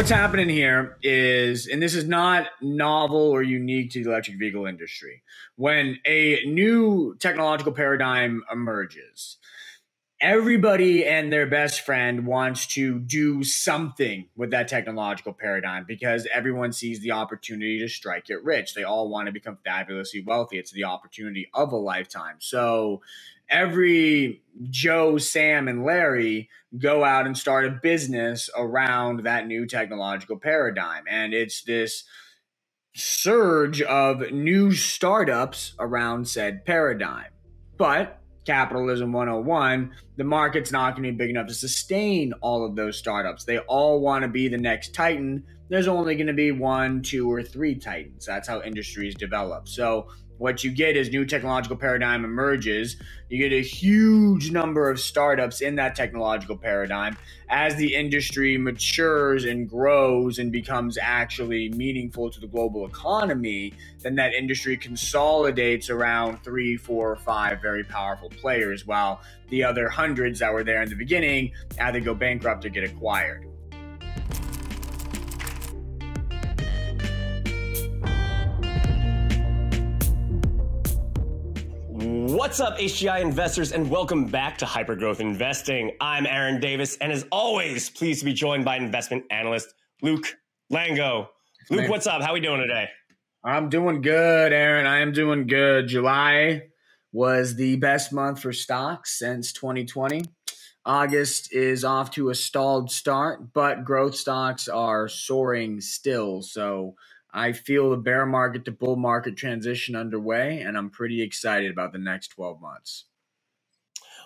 what's happening here is, and this is not novel or unique to the electric vehicle industry, when a new technological paradigm emerges, everybody and their best friend wants to do something with that technological paradigm because everyone sees the opportunity to strike it rich. They all want to become fabulously wealthy. It's the opportunity of a lifetime. So every Joe, Sam, and Larry go out and start a business around that new technological paradigm. And it's this surge of new startups around said paradigm. But capitalism 101, the market's not going to be big enough to sustain all of those startups. They all want to be the next Titan. There's only going to be one, two, or three Titans. That's how industries develop. So what you get is new technological paradigm emerges. You get a huge number of startups in that technological paradigm as the industry matures and grows and becomes actually meaningful to the global economy then that industry consolidates around three four or five very powerful players while the other hundreds that were there in the beginning either go bankrupt or get acquired What's up, HGI investors, and welcome back to Hypergrowth Investing. I'm Aaron Davis, and as always, pleased to be joined by investment analyst Luke Lango. Luke, what's up? How are we doing today? I'm doing good, Aaron. I am doing good. July was the best month for stocks since 2020. August is off to a stalled start, but growth stocks are soaring still. So I feel the bear market to bull market transition underway, and I'm pretty excited about the next 12 months.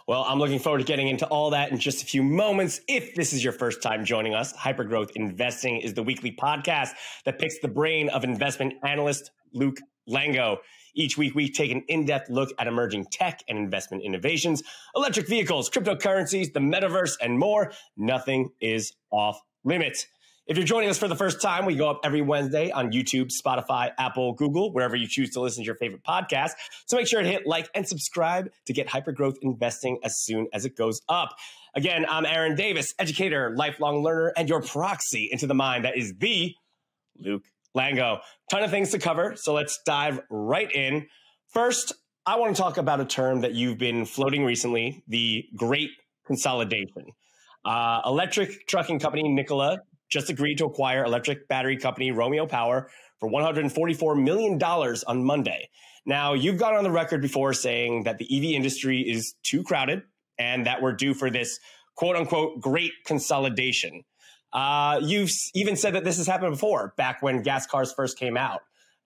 Well, I'm looking forward to getting into all that in just a few moments. If this is your first time joining us, Hypergrowth Investing is the weekly podcast that picks the brain of investment analyst Luke Lango. Each week, we take an in depth look at emerging tech and investment innovations, electric vehicles, cryptocurrencies, the metaverse, and more. Nothing is off limits. If you're joining us for the first time, we go up every Wednesday on YouTube, Spotify, Apple, Google, wherever you choose to listen to your favorite podcast. So make sure to hit like and subscribe to get hypergrowth investing as soon as it goes up. Again, I'm Aaron Davis, educator, lifelong learner, and your proxy into the mind that is the Luke Lango. Ton of things to cover, so let's dive right in. First, I want to talk about a term that you've been floating recently the great consolidation. Uh, electric trucking company Nikola just agreed to acquire electric battery company Romeo Power for $144 million on Monday. Now, you've gone on the record before saying that the EV industry is too crowded and that we're due for this quote unquote great consolidation. Uh, you've even said that this has happened before, back when gas cars first came out.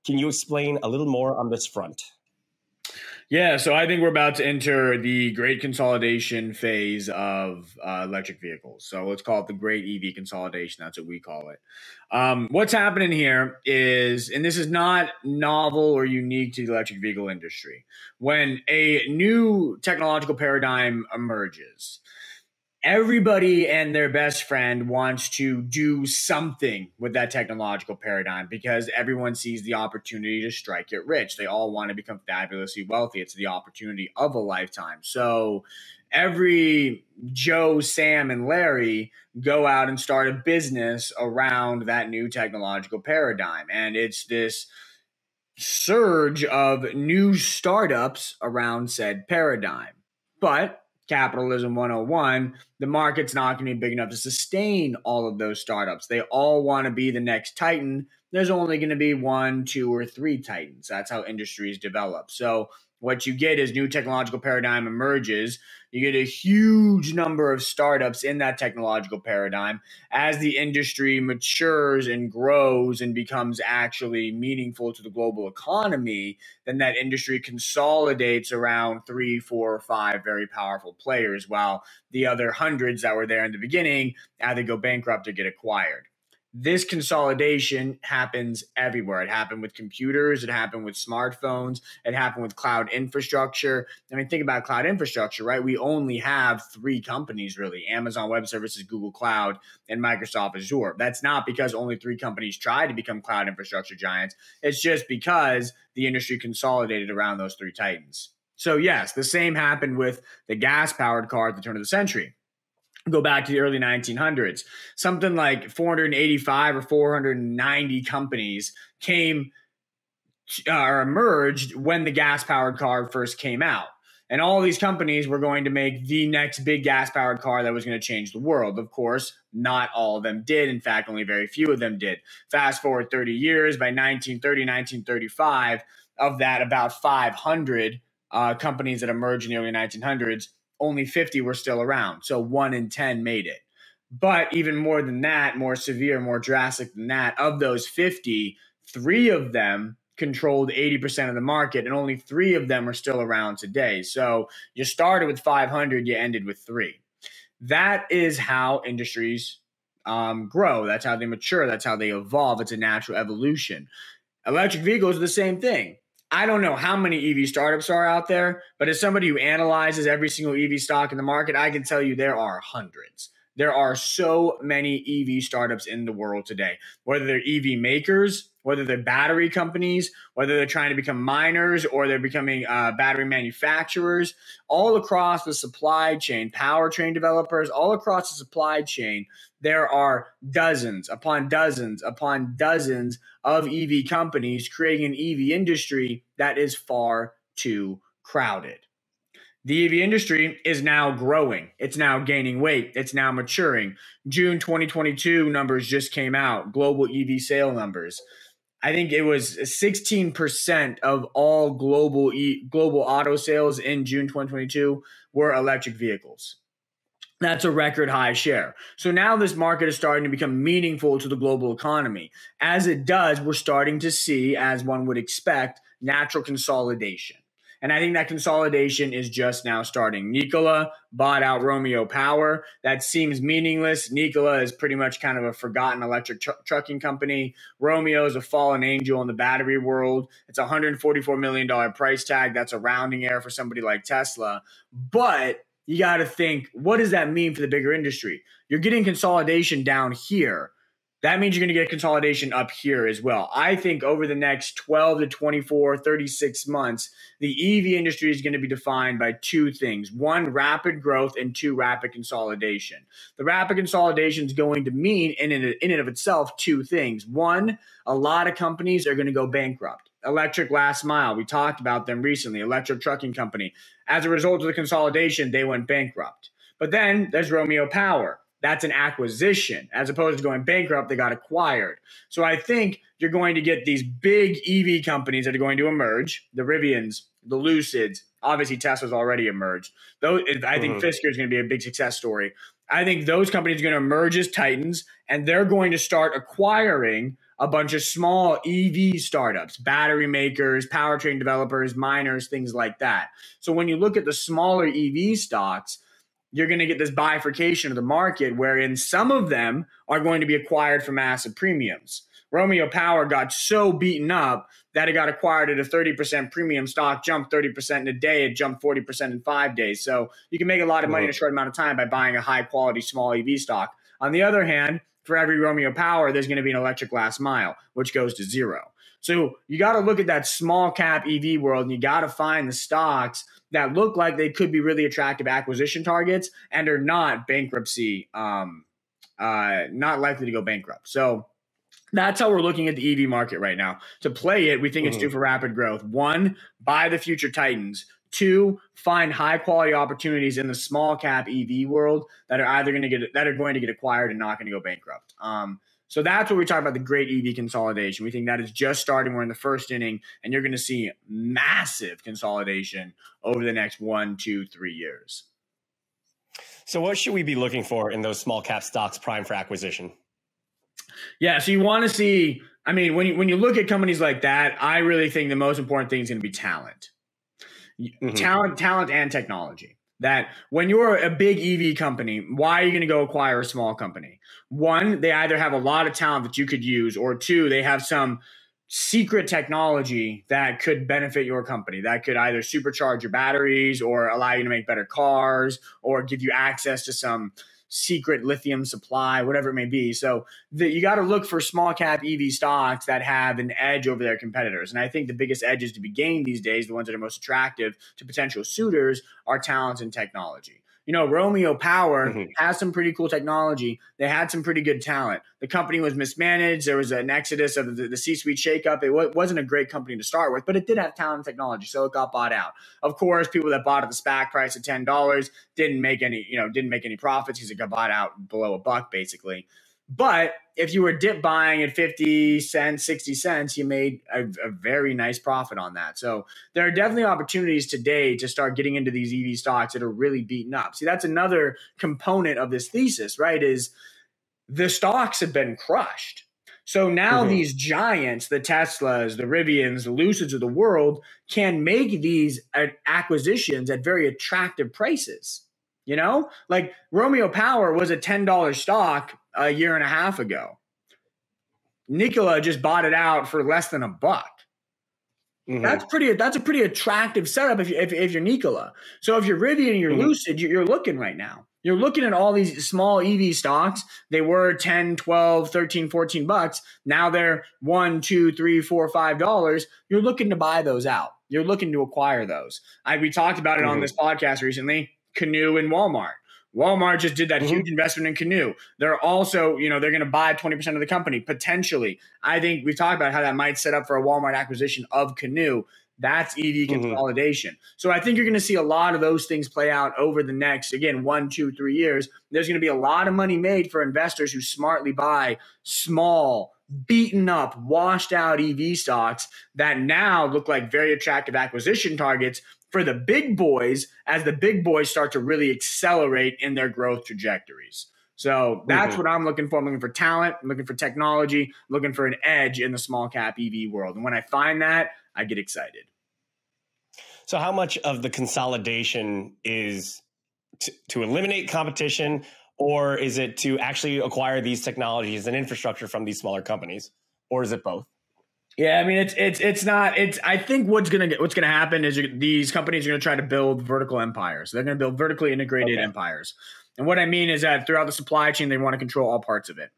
Can you explain a little more on this front? Yeah, so I think we're about to enter the great consolidation phase of uh, electric vehicles. So let's call it the great EV consolidation. That's what we call it. Um, what's happening here is, and this is not novel or unique to the electric vehicle industry, when a new technological paradigm emerges, everybody and their best friend wants to do something with that technological paradigm because everyone sees the opportunity to strike it rich. They all want to become fabulously wealthy. It's the opportunity of a lifetime. So every Joe, Sam, and Larry go out and start a business around that new technological paradigm. And it's this surge of new startups around said paradigm. But capitalism 101, the market's not going to be big enough to sustain all of those startups. They all want to be the next Titan. There's only going to be one, two, or three Titans. That's how industries develop. So what you get is new technological paradigm emerges. You get a huge number of startups in that technological paradigm. As the industry matures and grows and becomes actually meaningful to the global economy then that industry consolidates around three four or five very powerful players while the other hundreds that were there in the beginning either go bankrupt or get acquired this consolidation happens everywhere. It happened with computers, it happened with smartphones, it happened with cloud infrastructure. I mean, think about cloud infrastructure, right? We only have three companies really Amazon Web Services, Google Cloud, and Microsoft Azure. That's not because only three companies tried to become cloud infrastructure giants, it's just because the industry consolidated around those three titans. So, yes, the same happened with the gas powered car at the turn of the century go back to the early 1900s. Something like 485 or 490 companies came uh, or emerged when the gas powered car first came out. And all these companies were going to make the next big gas powered car that was going to change the world. Of course, not all of them did. In fact, only very few of them did. Fast forward 30 years, by 1930, 1935, of that, about 500 uh, companies that emerged in the early 1900s, only 50 were still around. So one in 10 made it. But even more than that, more severe, more drastic than that, of those 50, three of them controlled 80% of the market, and only three of them are still around today. So you started with 500, you ended with three. That is how industries um, grow. That's how they mature. That's how they evolve. It's a natural evolution. Electric vehicles are the same thing. I don't know how many EV startups are out there, but as somebody who analyzes every single EV stock in the market, I can tell you there are hundreds. There are so many EV startups in the world today, whether they're EV makers, whether they're battery companies, whether they're trying to become miners or they're becoming uh, battery manufacturers, all across the supply chain, powertrain developers, all across the supply chain, there are dozens upon dozens upon dozens of EV companies creating an EV industry that is far too crowded. The EV industry is now growing. It's now gaining weight. It's now maturing. June 2022 numbers just came out, global EV sale numbers. I think it was 16% of all global e- global auto sales in June 2022 were electric vehicles. That's a record high share. So now this market is starting to become meaningful to the global economy. As it does, we're starting to see, as one would expect, natural consolidation. And I think that consolidation is just now starting. Nikola bought out Romeo Power. That seems meaningless. Nikola is pretty much kind of a forgotten electric tr- trucking company. Romeo is a fallen angel in the battery world. It's a $144 million price tag. That's a rounding error for somebody like Tesla. But you got to think, what does that mean for the bigger industry? You're getting consolidation down here that means you're going to get consolidation up here as well. I think over the next 12 to 24, 36 months, the EV industry is going to be defined by two things one, rapid growth, and two, rapid consolidation. The rapid consolidation is going to mean, in and, of itself, two things. One, a lot of companies are going to go bankrupt. Electric Last Mile, we talked about them recently, electric trucking company. As a result of the consolidation, they went bankrupt. But then there's Romeo Power. That's an acquisition. As opposed to going bankrupt they got acquired. So i think you're going to get these big ev companies that are going to emerge. The rivians the lucids obviously tesla's already emerged. Though i think mm-hmm. fisker is going to be a big success story. I think those companies are going to emerge as titans and they're going to start acquiring a bunch of small EV startups, battery makers, powertrain developers, miners, things like that. So when you look at the smaller EV stocks, you're going to get this bifurcation of the market wherein some of them are going to be acquired for massive premiums. Romeo Power got so beaten up that it got acquired at a 30% premium stock, jumped 30% in a day, it jumped 40% in five days. So you can make a lot of money in a short amount of time by buying a high quality small EV stock. On the other hand, for every Romeo Power, there's going to be an electric last mile, which goes to zero. So you got to look at that small cap EV world and you got to find the stocks that look like they could be really attractive acquisition targets and are not bankruptcy, um, uh, not likely to go bankrupt. So that's how we're looking at the EV market right now. To play it, we think mm-hmm. it's due for rapid growth. One, buy the future Titans. Two, find high quality opportunities in the small cap EV world that are either going to get that are going to get acquired and not going to go bankrupt. Um, so that's what we talk about the great EV consolidation. We think that is just starting. We're in the first inning, and you're going to see massive consolidation over the next one, two, three years. So, what should we be looking for in those small cap stocks prime for acquisition? Yeah, so you want to see. I mean, when you when you look at companies like that, I really think the most important thing is going to be talent, mm-hmm. talent, talent, and technology that when you're a big EV company, why are you going to go acquire a small company? One, they either have a lot of talent that you could use, or two, they have some secret technology that could benefit your company that could either supercharge your batteries or allow you to make better cars or give you access to some secret lithium supply, whatever it may be. So the, you got to look for small cap EV stocks that have an edge over their competitors. And I think the biggest edges to be gained these days, the ones that are most attractive to potential suitors, are talent and technology. You know, Romeo Power mm-hmm. has some pretty cool technology. They had some pretty good talent. The company was mismanaged. There was an exodus of the, the C-suite shakeup. It w- wasn't a great company to start with, but it did have talent and technology, so it got bought out. Of course, people that bought at the SPAC price of ten dollars didn't make any, you know, didn't make any profits because it got bought out below a buck, basically. But if you were dip buying at 50 cents, 60 cents, you made a, a, very nice profit on that. So there are definitely opportunities today to start getting into these EV stocks that are really beaten up. See, that's another component of this thesis, right? Is the stocks have been crushed. So now mm-hmm. these giants, the Teslas, the Rivians, the Lucids of the world, can make these acquisitions at very attractive prices. You know, like Romeo Power was a $10 stock a year and a half ago. Nikola just bought it out for less than a buck. Mm-hmm. That's pretty. That's a pretty attractive setup if, you, if, if you're Nikola. So if you're Rivian and you're mm-hmm. Lucid, you're looking right now. You're looking at all these small EV stocks. They were 10, 12, 13, 14 bucks. Now they're one, two, three, four, five dollars. You're looking to buy those out. You're looking to acquire those. I, we talked about it mm-hmm. on this podcast recently. Canoo and Walmart. Walmart just did that mm-hmm. huge investment in Canoo. They're also, you know, they're going to buy 20% of the company potentially. I think we've talked about how that might set up for a Walmart acquisition of Canoo. That's EV mm-hmm. consolidation. So I think you're going to see a lot of those things play out over the next, again, one, two, three years. There's going to be a lot of money made for investors who smartly buy small, beaten up, washed out EV stocks that now look like very attractive acquisition targets for the big boys as the big boys start to really accelerate in their growth trajectories. So that's mm-hmm. what I'm looking for. I'm looking for talent, I'm looking for technology, looking for an edge in the small cap EV world. And when I find that, I get excited. So, how much of the consolidation is to, to eliminate competition, or is it to actually acquire these technologies and infrastructure from these smaller companies, or is it both? Yeah, I mean it's it's it's not it's I think what's gonna get what's gonna happen is these companies are gonna try to build vertical empires. They're gonna build vertically integrated okay. empires, and what I mean is that throughout the supply chain, they want to control all parts of it.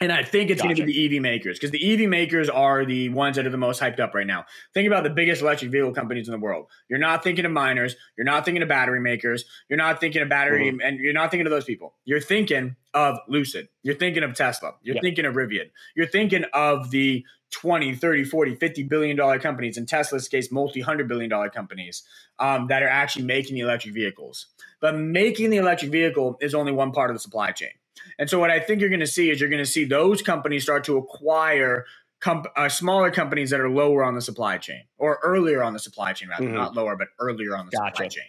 And I think it's gotcha. going to be the EV makers because the EV makers are the ones that are the most hyped up right now. Think about the biggest electric vehicle companies in the world. You're not thinking of miners. You're not thinking of battery makers. You're not thinking of battery, mm-hmm. and you're not thinking of those people. You're thinking of Lucid. You're thinking of Tesla. You're thinking of Rivian. You're thinking of the 20, 30, 40, 50 billion dollar companies, in Tesla's case, multi hundred billion dollar companies um, that are actually making the electric vehicles. But making the electric vehicle is only one part of the supply chain. And so, what I think you're going to see is you're going to see those companies start to acquire comp- uh, smaller companies that are lower on the supply chain or earlier on the supply chain, rather mm-hmm. not lower, but earlier on the gotcha. supply chain.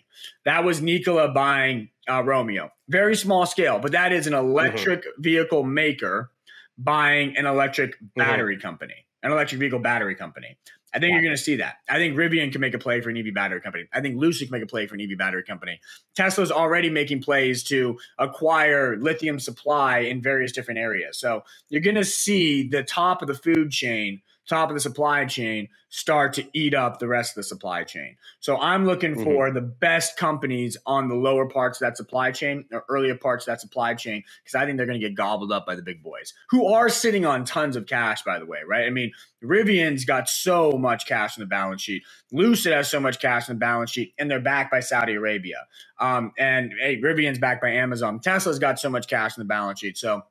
That was Nikola buying uh, Romeo, very small scale, but that is an electric mm-hmm. vehicle maker buying an electric mm-hmm. battery mm-hmm. company, an electric vehicle battery company. I think yeah. you're going to see that. I think Rivian can make a play for an EV battery company. I think Lucid can make a play for an EV battery company. Tesla's already making plays to acquire lithium supply in various different areas. So you're going to see the top of the food chain – top of the supply chain start to eat up the rest of the supply chain. So I'm looking mm-hmm. for the best companies on the lower parts of that supply chain or earlier parts of that supply chain because I think they're going to get gobbled up by the big boys who are sitting on tons of cash, by the way, right? I mean, Rivian's got so much cash in the balance sheet. Lucid has so much cash in the balance sheet, and they're backed by Saudi Arabia. Um, and hey, Rivian's backed by Amazon. Tesla's got so much cash in the balance sheet. So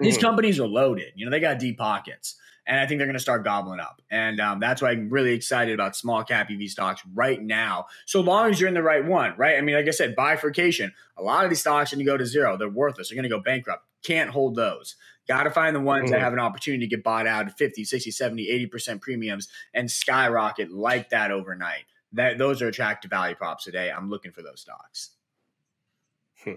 these mm-hmm. companies are loaded. You know, they got deep pockets and I think they're going to start gobbling up. And um, that's why I'm really excited about small cap EV stocks right now. So long as you're in the right one, right? I mean, like I said, bifurcation. A lot of these stocks are going to go to zero. They're worthless. They're going to go bankrupt. Can't hold those. Got to find the ones mm-hmm. that have an opportunity to get bought out at 50, 60, 70, 80% premiums and skyrocket like that overnight. That those are attractive value props today. I'm looking for those stocks. Hmm.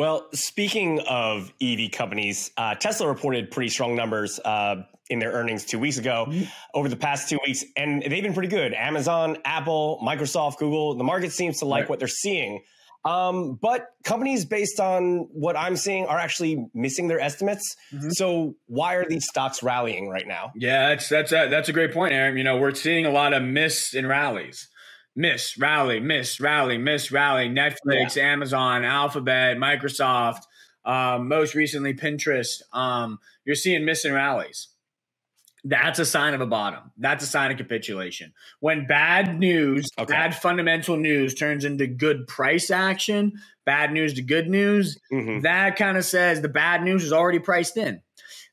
Well, speaking of EV companies, uh, Tesla reported pretty strong numbers uh, in their earnings two weeks ago mm-hmm. over the past two weeks, and they've been pretty good. Amazon, Apple, Microsoft, Google, the market seems to like right. what they're seeing. Um, but companies, based on what I'm seeing, are actually missing their estimates. Mm-hmm. So why are these stocks rallying right now? Yeah, that's that's a, that's a great point, Aaron. You know, we're seeing a lot of miss and rallies miss, rally, miss, rally, miss, rally. Netflix, yeah. Amazon, Alphabet, Microsoft, um, most recently Pinterest. Um, you're seeing missing rallies. that's a sign of a bottom. That's a sign of capitulation. When bad news, okay. bad fundamental news turns into good price action, bad news to good news, mm-hmm. that kind of says the bad news is already priced in.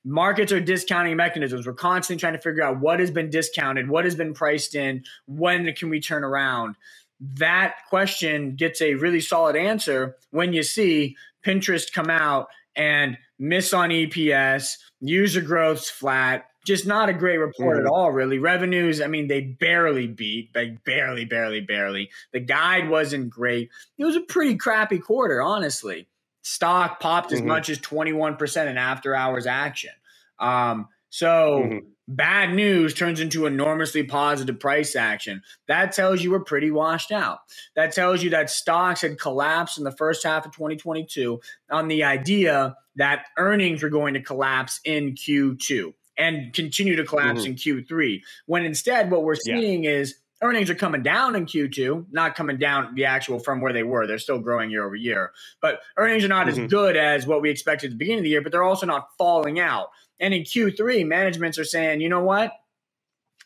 Markets are discounting mechanisms. We're constantly trying to figure out what has been discounted, what has been priced in, when can we turn around. That question gets a really solid answer when you see Pinterest come out and miss on EPS, user growth's flat, just not a great report at mm-hmm. all, really. Revenues, I mean, they barely beat, like barely, barely, barely. The guide wasn't great. It was a pretty crappy quarter, honestly. Stock popped mm-hmm. as much as 21% in after hours action. Um, so mm-hmm. bad news turns into enormously positive price action. That tells you we're pretty washed out. That tells you that stocks had collapsed in the first half of 2022 on the idea that earnings were going to collapse in Q2 and continue to collapse mm-hmm. in Q3. When instead, what we're seeing yeah. is earnings are coming down in Q2, not coming down the actual from where they were. They're still growing year over year, but earnings are not mm-hmm. as good as what we expected at the beginning of the year, but they're also not falling out. And in Q3, managements are saying, you know what?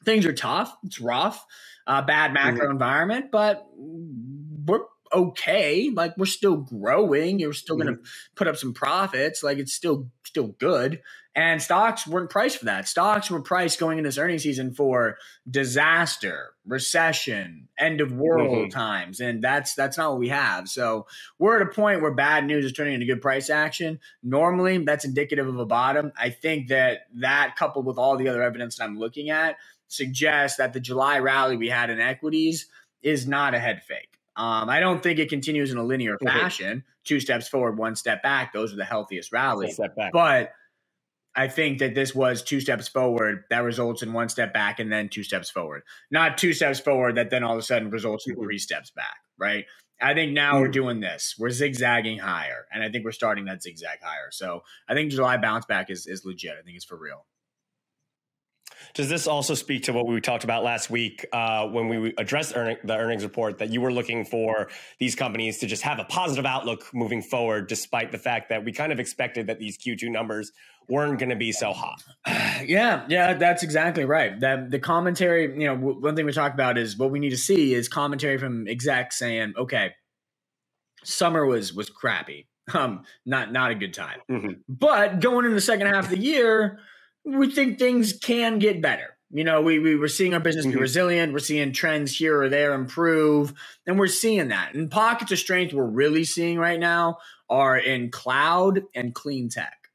Things are tough. It's rough, uh, bad macro mm-hmm. environment, but we're okay. Like we're still growing. You're still mm-hmm. going to put up some profits. Like it's still still good. And stocks weren't priced for that. Stocks were priced going into this earnings season for disaster, recession, end of world mm-hmm. times, and that's that's not what we have. So we're at a point where bad news is turning into good price action. Normally, that's indicative of a bottom. I think that that coupled with all the other evidence that I'm looking at suggests that the July rally we had in equities is not a head fake. Um, I don't think it continues in a linear fashion. Two steps forward, one step back. Those are the healthiest rallies. But I think that this was two steps forward that results in one step back and then two steps forward. Not two steps forward that then all of a sudden results in mm-hmm. three steps back, right? I think now we're mm. doing this. We're zigzagging higher. And I think we're starting that zigzag higher. So I think July bounce back is, is legit. I think it's for real. Does this also speak to what we talked about last week uh, when we addressed earning, the earnings report that you were looking for these companies to just have a positive outlook moving forward, despite the fact that we kind of expected that these Q2 numbers weren't going to be so hot? Yeah, yeah, that's exactly right. That the commentary, you know, one thing we talk about is what we need to see is commentary from execs saying, okay, summer was was crappy, um, not not a good time, mm-hmm. but going in the second half of the year we think things can get better. You know, we, we were seeing our business be mm-hmm. resilient. We're seeing trends here or there improve, and we're seeing that. And pockets of strength we're really seeing right now are in cloud and clean tech.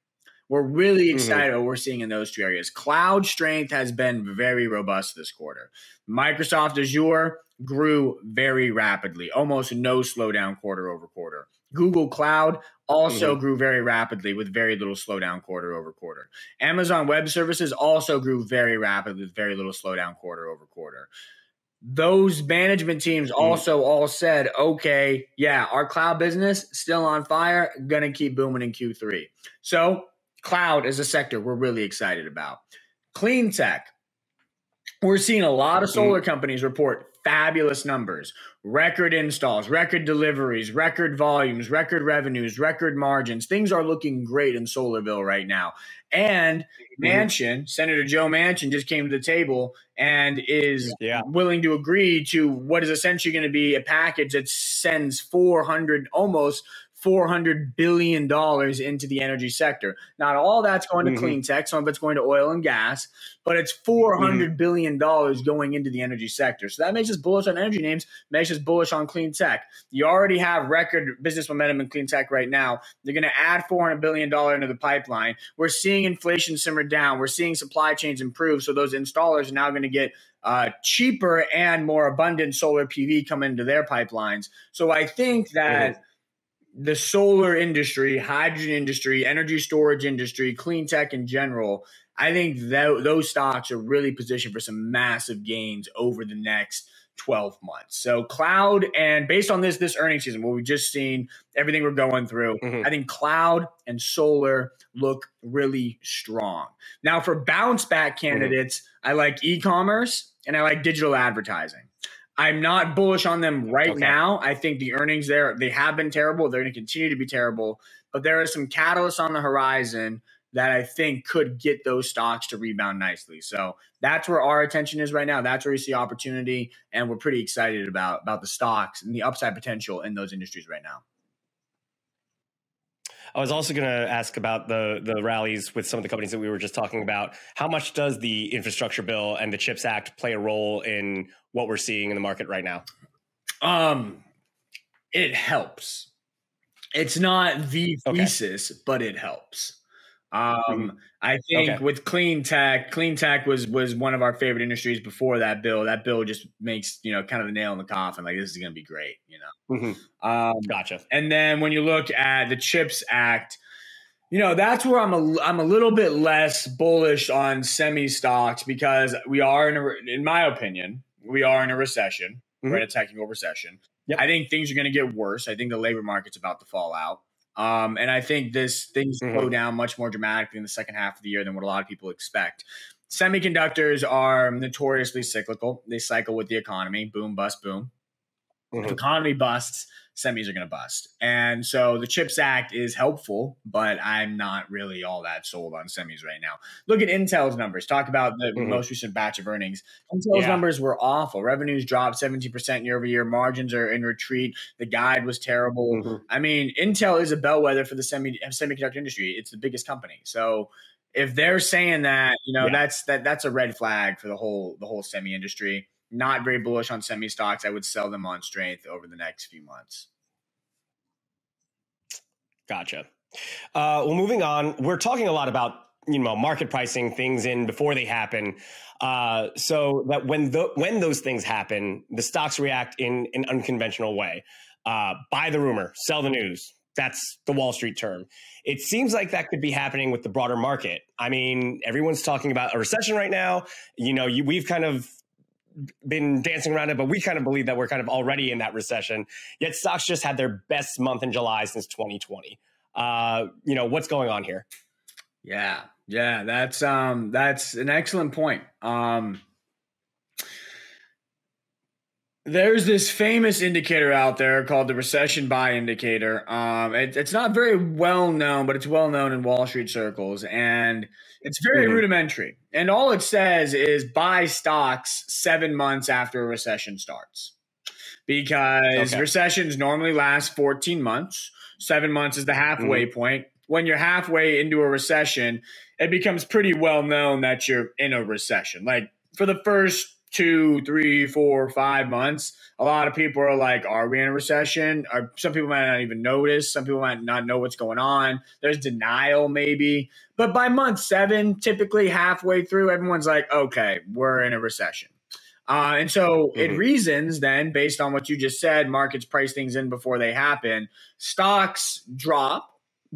We're really mm-hmm. excited mm-hmm. what we're seeing in those two areas. Cloud strength has been very robust this quarter. Microsoft Azure grew very rapidly, almost no slowdown quarter over quarter. Google Cloud also mm-hmm. grew very rapidly with very little slowdown quarter over quarter. Amazon Web Services also grew very rapidly with very little slowdown quarter over quarter. Those management teams mm-hmm. also all said, okay, yeah, our cloud business still on fire, gonna keep booming in Q3. So, cloud is a sector we're really excited about. Clean tech, we're seeing a lot of mm-hmm. solar companies report fabulous numbers record installs, record deliveries, record volumes, record revenues, record margins. Things are looking great in Solarville right now. And mm-hmm. Senator Joe Manchin, just came to the table and is yeah. willing to agree to what is essentially going to be a package that sends 400 almost $400 billion into the energy sector. Not all that's going to mm-hmm. clean tech, some of it's going to oil and gas, but it's four hundred mm-hmm. billion dollars going into the energy sector. So that makes us bullish on energy names, makes us bullish on clean tech. You already have record business momentum in clean tech right now. They're going to add $400 billion into the pipeline. We're seeing inflation simmer down. We're seeing supply chains improve. So those installers are now going to get uh, cheaper and more abundant solar PV come into their pipelines. So I think that. Mm-hmm the solar industry, hydrogen industry, energy storage industry, clean tech in general, I think that those stocks are really positioned for some massive gains over the next 12 months. So cloud and based on this this earnings season, what we've just seen, everything we're going through, mm-hmm. I think cloud and solar look really strong. Now for bounce back mm-hmm. candidates, mm-hmm. I like e-commerce and I like digital advertising. I'm not bullish on them right okay. now. I think the earnings there, they have been terrible. They're going to continue to be terrible. But there are some catalysts on the horizon that I think could get those stocks to rebound nicely. So that's where our attention is right now. That's where we see opportunity, and we're pretty excited about about the stocks and the upside potential in those industries right now. I was also going to ask about the the rallies with some of the companies that we were just talking about. How much does the infrastructure bill and the Chips Act play a role in what we're seeing in the market right now? Um, it helps. It's not the thesis, okay. but it helps. Um. I think okay. with clean tech, clean tech was was one of our favorite industries before that bill. That bill just makes you know kind of the nail in the coffin. Like this is going to be great, you know. Mm-hmm. Um, gotcha. And then when you look at the Chips Act, you know that's where I'm a I'm a little bit less bullish on semi stocks because we are in a, in my opinion we are in a recession. Mm-hmm. We're in a technical recession. Yep. I think things are going to get worse. I think the labor market's about to fall out. Um, and I think this things mm-hmm. slow down much more dramatically in the second half of the year than what a lot of people expect. Semiconductors are notoriously cyclical. They cycle with the economy, boom, bust, boom. Mm-hmm. If economy busts, semis are going to bust. And so the CHIPS Act is helpful, but I'm not really all that sold on semis right now. Look at Intel's numbers. Talk about the mm-hmm. most recent batch of earnings. Intel's yeah. numbers were awful. Revenues dropped 17% year over year. Margins are in retreat. The guide was terrible. Mm-hmm. I mean, Intel is a bellwether for the semi semiconductor industry. It's the biggest company. So if they're saying that, you know, yeah. that's that that's a red flag for the whole the whole semi industry not very bullish on semi stocks. I would sell them on strength over the next few months. Gotcha. Uh, well, moving on, we're talking a lot about you know market pricing things in before they happen, uh, so that when the when those things happen, the stocks react in an unconventional way. Uh, buy the rumor, sell the news. That's the Wall Street term. It seems like that could be happening with the broader market. I mean, everyone's talking about a recession right now. You know, you, we've kind of been dancing around it, but we kind of believe that we're kind of already in that recession. Yet stocks just had their best month in July since 2020. Uh, you know what's going on here? Yeah, yeah, that's um, that's an excellent point. Um, there's this famous indicator out there called the recession buy indicator. Um, it, it's not very well known, but it's well known in Wall Street circles, and it's very mm-hmm. rudimentary. And all it says is buy stocks seven months after a recession starts, because okay. recessions normally last 14 months. Seven months is the halfway mm-hmm. point. When you're halfway into a recession, it becomes pretty well known that you're in a recession. Like for the first two, three, four, five months, a lot of people are like, "Are we in a recession?" Or some people might not even notice. Some people might not know what's going on. There's denial, maybe. But by month seven, typically halfway through, everyone's like, "Okay, we're in a recession." Uh, and so mm-hmm. it reasons then, based on what you just said, markets price things in before they happen. Stocks drop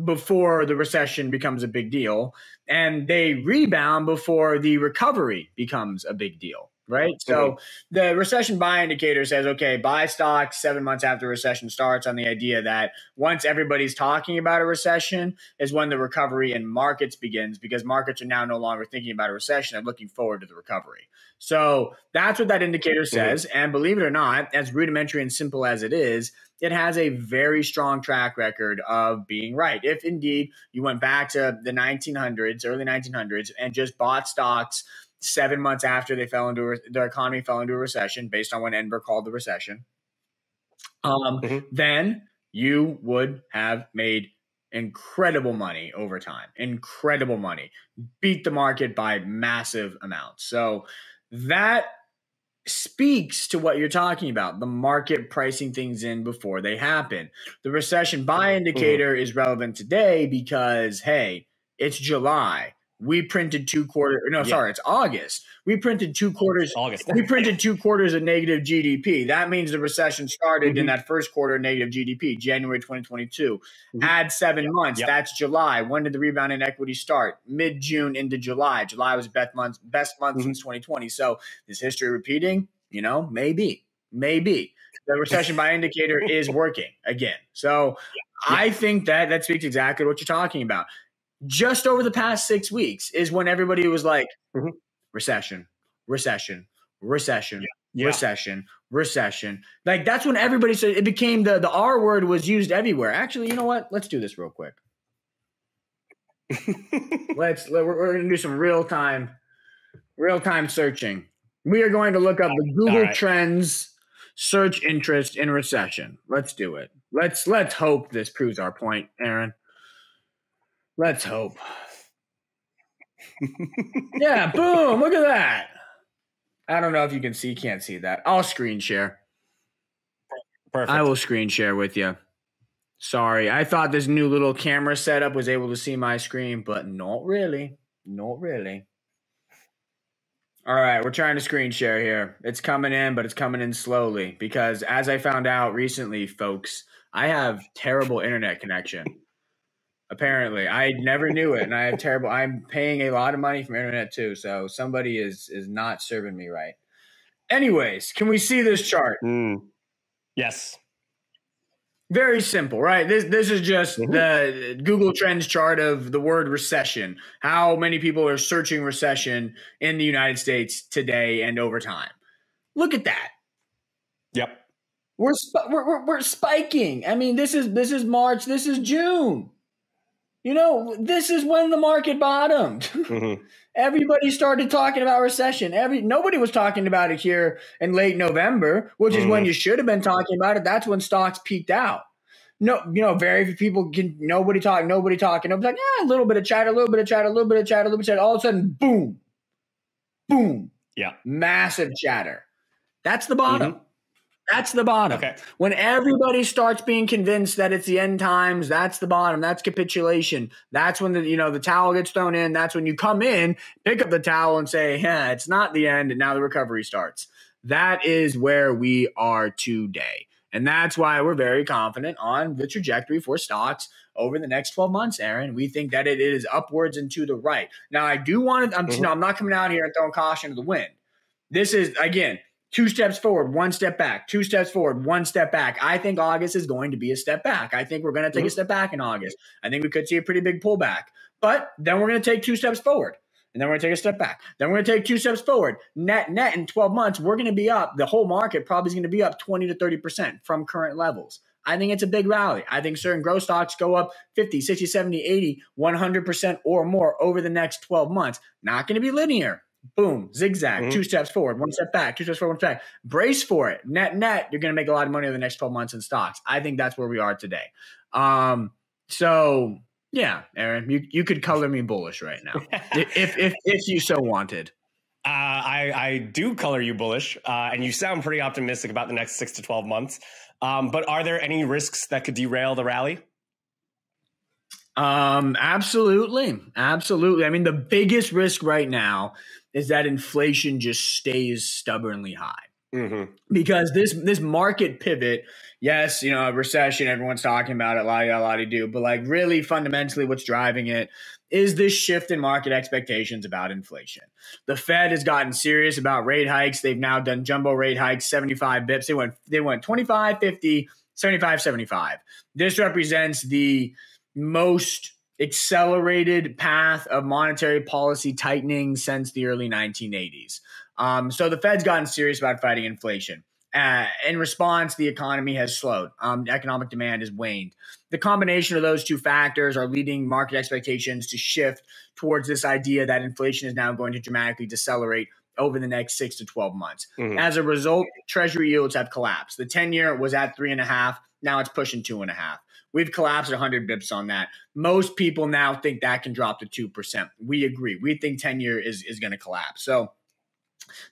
before the recession becomes a big deal, and they rebound before the recovery becomes a big deal right? So the recession buy indicator says, okay, buy stocks seven months after recession starts on the idea that once everybody's talking about a recession is when the recovery in markets begins because markets are now no longer thinking about a recession and looking forward to the recovery. So that's what that indicator says. Mm-hmm. And believe it or not, as rudimentary and simple as it is, it has a very strong track record of being right. If indeed you went back to the 1900s, early 1900s, and just bought stocks seven months after they fell into their economy fell into a recession based on what NBER called the recession, um, mm-hmm. then you would have made incredible money over time. Incredible money. Beat the market by massive amounts. So that speaks to what you're talking about the market pricing things in before they happen. The recession buy mm-hmm. indicator mm-hmm. is relevant today because, hey, it's July we printed two quarters. No, yeah. sorry, it's August. We printed two quarters. August. we printed two quarters of negative GDP. That means the recession started mm-hmm. in that first quarter negative GDP, January 2022. Mm-hmm. Add seven months. Yep. That's July. When did the rebound in equity start? Mid June into July. July was best month, best month mm-hmm. since 2020. So is history repeating? You know, maybe, maybe the recession buy indicator is working again. So yeah. I think that that speaks exactly what you're talking about just over the past six weeks is when everybody was like, mm-hmm. recession, recession, recession, yeah. recession, recession. Like that's when everybody said it became the the R word was used everywhere. Actually, you know what? Let's do this real quick. Let's we're, we're going to do some real time, real time searching. We are going to look up the Google right. Trends search interest in recession. Let's do it. Let's let's hope this proves our point, Aaron. Let's hope. yeah, boom! Look at that. I don't know if you can see, can't see that. I'll screen share. Perfect. I will screen share with you. Sorry, I thought this new little camera setup was able to see my screen, but not really. Not really. All right, we're trying to screen share here. It's coming in, but it's coming in slowly because as I found out recently, folks, I have terrible internet connection. Apparently, I never knew it, and I have terrible. I'm paying a lot of money from internet too, so somebody is is not serving me right. Anyways, can we see this chart? Mm. Yes. Very simple, right? This this is just mm-hmm. the Google Trends chart of the word recession. How many people are searching recession in the United States today and over time? Look at that. Yep. We're, we're, we're, we're spiking. I mean, this is this is March. This is June. You know, this is when the market bottomed. Mm-hmm. Everybody started talking about recession. Every nobody was talking about it here in late November, which is mm-hmm. when you should have been talking about it. That's when stocks peaked out. No, you know, very few people can. Nobody talk. Nobody talking. Nobody's like, yeah, a little bit of chat, a little bit of chat, a little bit of chat, a little bit of chat. All of a sudden, boom, boom, yeah, massive chatter. That's the bottom. Mm-hmm. That's the bottom. Okay. When everybody starts being convinced that it's the end times, that's the bottom. That's capitulation. That's when the you know the towel gets thrown in. That's when you come in, pick up the towel, and say, "Yeah, it's not the end," and now the recovery starts. That is where we are today. And that's why we're very confident on the trajectory for stocks over the next 12 months, Aaron. We think that it is upwards and to the right. Now, I do want to, I'm, mm-hmm. know, I'm not coming out here and throwing caution to the wind. This is, again, two steps forward, one step back, two steps forward, one step back. I think August is going to be a step back. I think we're going to take mm-hmm. a step back in August. I think we could see a pretty big pullback, but then we're going to take two steps forward. And then we're going to take a step back. Then we're going to take two steps forward. Net, net in 12 months, we're going to be up. The whole market probably is going to be up 20 to 30% from current levels. I think it's a big rally. I think certain growth stocks go up 50, 60, 70, 80, 100% or more over the next 12 months. Not going to be linear boom, zigzag, mm-hmm. two steps forward, one step back, two steps forward, one step back. Brace for it. Net, net, you're going to make a lot of money over the next 12 months in stocks. I think that's where we are today. Um, so yeah, Aaron, you, you could color me bullish right now if, if, if you so wanted. Uh, I, I do color you bullish, uh, and you sound pretty optimistic about the next six to 12 months. Um, but are there any risks that could derail the rally? Um, absolutely. Absolutely. I mean, the biggest risk right now is that inflation just stays stubbornly high. Mm-hmm. Because this this market pivot, yes, you know, a recession, everyone's talking about it, la la la do, but like really fundamentally, what's driving it is this shift in market expectations about inflation. The Fed has gotten serious about rate hikes. They've now done jumbo rate hikes, 75 bips. They went they went 25, 50, 75, 75. This represents the most accelerated path of monetary policy tightening since the early 1980s. Um, so the Fed's gotten serious about fighting inflation. Uh, in response, the economy has slowed. Um, economic demand has waned. The combination of those two factors are leading market expectations to shift towards this idea that inflation is now going to dramatically decelerate over the next six to 12 months. Mm-hmm. As a result, treasury yields have collapsed. The 10 year was at three and a half. Now it's pushing two and a half. We've collapsed 100 bips on that. Most people now think that can drop to 2%. We agree. We think 10 year is, is going to collapse. So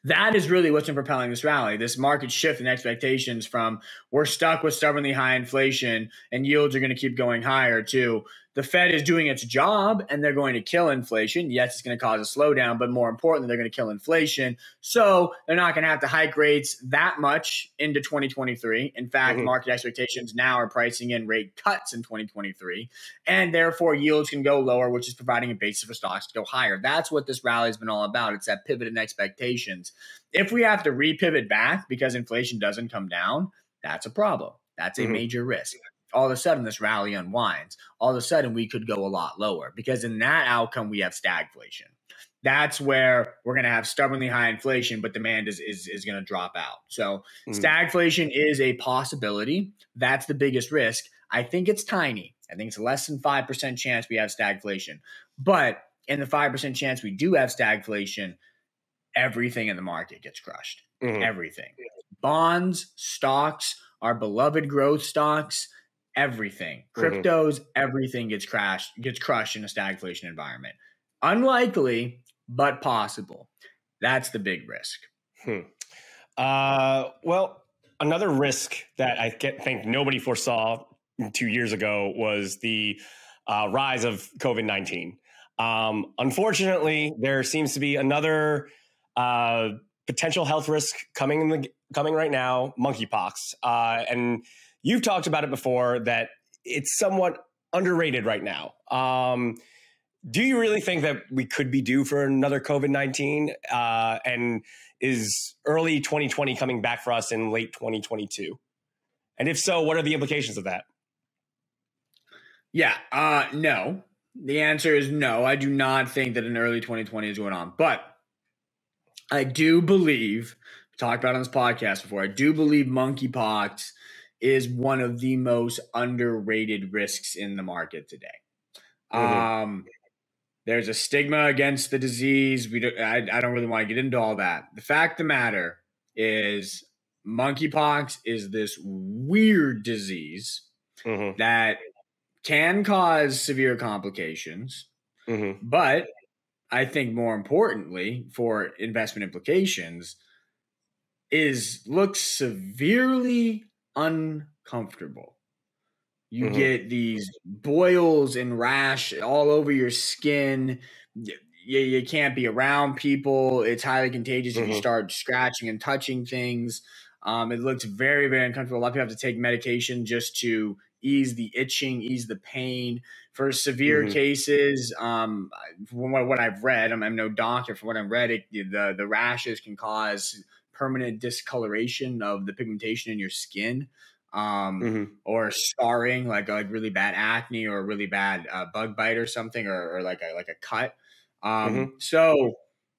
that is really what's been propelling this rally. This market shift in expectations from we're stuck with stubbornly high inflation and yields are going to keep going higher to the Fed is doing its job and they're going to kill inflation. Yes, it's going to cause a slowdown, but more importantly, they're going to kill inflation. So they're not going to have to hike rates that much into 2023. In fact, mm-hmm. market expectations now are pricing in rate cuts in 2023. And therefore, yields can go lower, which is providing a basis for stocks to go higher. That's what this rally has been all about. It's that pivot in expectations. If we have to repivot back because inflation doesn't come down, that's a problem. That's a mm-hmm. major risk all of a sudden this rally unwinds. All of a sudden we could go a lot lower because in that outcome we have stagflation. That's where we're going to have stubbornly high inflation, but demand is is, is going to drop out. So mm. stagflation is a possibility. That's the biggest risk. I think it's tiny. I think it's less than 5% chance we have stagflation. But in the 5% chance we do have stagflation, everything in the market gets crushed. Mm-hmm. Everything. Bonds, stocks, our beloved growth stocks, everything. Mm-hmm. Cryptos, mm-hmm. everything gets crashed, gets crushed in a stagflation environment. Unlikely, but possible. That's the big risk. Hmm. Uh, well, another risk that I think nobody foresaw two years ago was the uh, rise of COVID 19. Um, unfortunately, there seems to be another uh, potential health risk coming in the, coming right now monkeypox. Uh, and you've talked about it before that it's somewhat underrated right now. Um, do you really think that we could be due for another COVID 19? Uh, and is early 2020 coming back for us in late 2022? And if so, what are the implications of that? Yeah, uh, no. The answer is no. I do not think that an early 2020 is going on. But I do believe, talked about on this podcast before, I do believe monkeypox is one of the most underrated risks in the market today. Mm-hmm. Um, there's a stigma against the disease. We don't, I, I don't really want to get into all that. The fact of the matter is, monkeypox is this weird disease mm-hmm. that can cause severe complications, mm-hmm. but I think more importantly for investment implications is looks severely uncomfortable. You mm-hmm. get these boils and rash all over your skin. You, you can't be around people. It's highly contagious mm-hmm. if you mm-hmm. start scratching and touching things. Um, it looks very, very uncomfortable. A lot of people have to take medication just to ease the itching, ease the pain. For severe mm-hmm. cases, um, from what, what I've read, I'm, I'm, no doctor. From what I've read, it, the the rashes can cause permanent discoloration of the pigmentation in your skin um, mm-hmm. or scarring, like like really bad acne or really bad uh, bug bite or something, or, or, like a like a cut. Um, mm-hmm. So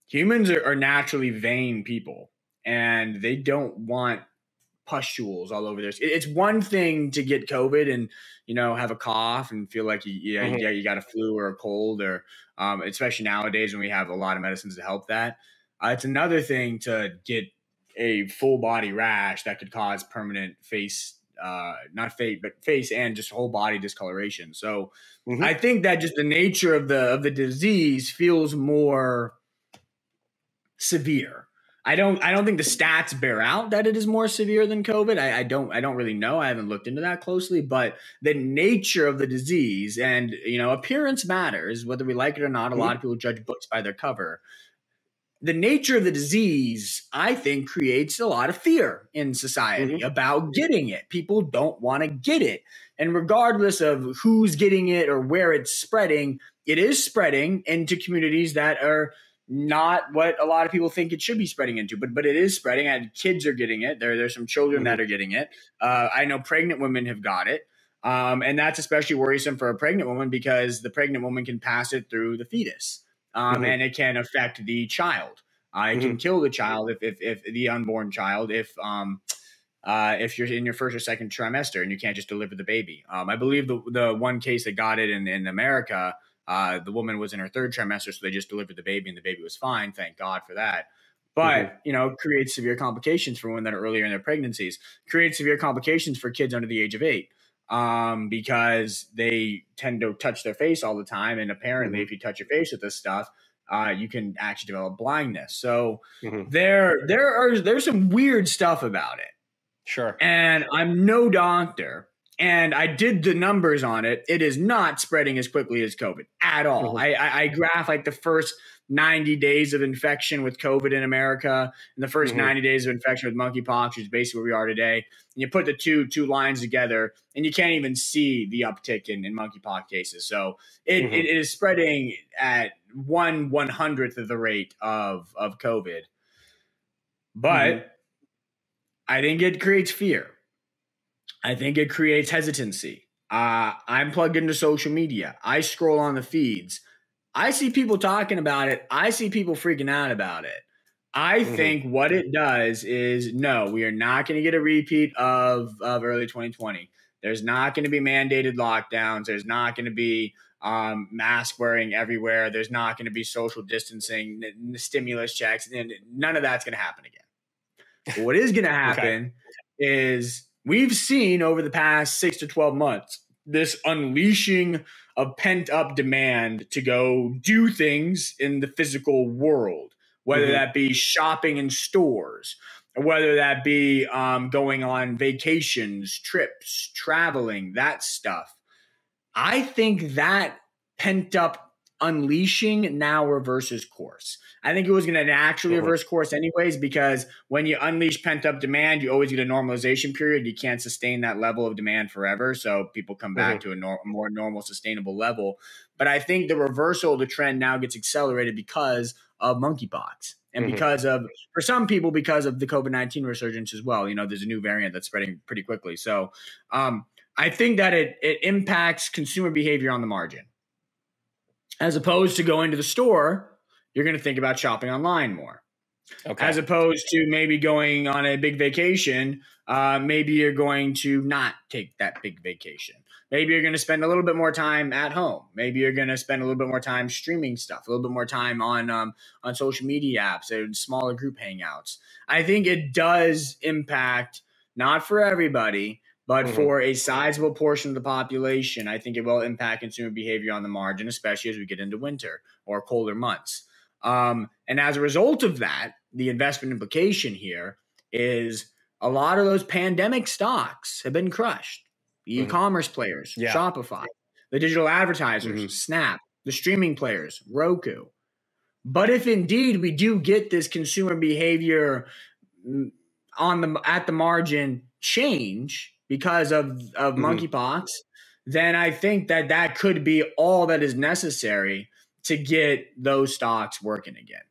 humans are, are, naturally vain people, and they don't want pustules all over their. Skin. It's one thing to get COVID and you know have a cough and feel like you yeah, mm-hmm. yeah you got a flu or a cold or um, especially nowadays when we have a lot of medicines to help that. Uh, it's another thing to get a full body rash that could cause permanent face uh, not face, but face and just whole body discoloration. So mm-hmm. I think that just the nature of the of the disease feels more severe. I don't I don't think the stats bear out that it is more severe than COVID. I, I, don't I don't really know. I haven't looked into that closely, but the nature of the disease and you know appearance matters whether we like it or not. A mm-hmm. lot of people judge books by their cover the nature of the disease, I think, creates a lot of fear in society mm-hmm. about getting it. People don't want to get it. And regardless of who's getting it or where it's spreading, it is spreading into communities that are not what a lot of people think it should be spreading into, but but it is spreading. And kids are getting it. There, there's some children mm-hmm. that are getting it. Uh, I know pregnant women have got it. Um, and that's especially worrisome for a pregnant woman because the pregnant woman can pass it through the fetus um, mm-hmm. and it can affect the child. Uh, it mm-hmm. can kill the child if, if, if the unborn child if um, uh, if you're in your first or second trimester and you can't just deliver the baby. Um, I believe the the one case that got it in in America, uh, the woman was in her third trimester, so they just delivered the baby and the baby was fine. Thank God for that. But mm-hmm. you know, creates severe complications for women that are earlier in their pregnancies. Creates severe complications for kids under the age of eight um, because they tend to touch their face all the time. And apparently, mm-hmm. if you touch your face with this stuff, uh, you can actually develop blindness. So mm-hmm. there, there are there's some weird stuff about it. Sure. And I'm no doctor, and I did the numbers on it. It is not spreading as quickly as COVID at all. Mm-hmm. I, I, I graph like the first 90 days of infection with COVID in America and the 1st mm-hmm. 90 days of infection with monkeypox, which is basically where we are today. And you put the two two lines together and you can't even see the uptick in, in monkeypox cases. So it, mm-hmm. it is spreading at one one hundredth of the rate of, of COVID. But mm-hmm. I think it creates fear. I think it creates hesitancy. Uh, I'm plugged into social media. I scroll on the feeds. I see people talking about it. I see people freaking out about it. I mm-hmm. think what it does is no, we are not going to get a repeat of, of early 2020. There's not going to be mandated lockdowns. There's not going to be um, mask wearing everywhere. There's not going to be social distancing, n- stimulus checks, and none of that's going to happen again. But what is going to happen okay. is we've seen over the past six to 12 months this unleashing of pent up demand to go do things in the physical world, whether mm-hmm. that be shopping in stores, whether that be um, going on vacations, trips, traveling, that stuff. I think that pent up unleashing now reverses course. I think it was going to naturally reverse course anyways because when you unleash pent up demand, you always get a normalization period. You can't sustain that level of demand forever, so people come back uh-huh. to a nor- more normal, sustainable level. But I think the reversal of the trend now gets accelerated because of monkeypox. And mm-hmm. because of, for some people, because of the COVID 19 resurgence as well. You know, there's a new variant that's spreading pretty quickly. So um, I think that it, it impacts consumer behavior on the margin as opposed to going to the store, you're going to think about shopping online more. Okay. As opposed to maybe going on a big vacation, uh, maybe you're going to not take that big vacation. Maybe you're going to spend a little bit more time at home. Maybe you're going to spend a little bit more time streaming stuff, a little bit more time on um, on social media apps and smaller group hangouts. I think it does impact not for everybody, but mm-hmm. for a sizable portion of the population, I think it will impact consumer behavior on the margin, especially as we get into winter or colder months. Um, and as a result of that, the investment implication here is a lot of those pandemic stocks have been crushed. The mm-hmm. e-commerce players, yeah. Shopify, the digital advertisers, mm-hmm. Snap, the streaming players, Roku. But if indeed we do get this consumer behavior mm, on the at the margin change, because of of mm-hmm. monkeypox, then I think that that could be all that is necessary to get those stocks working again.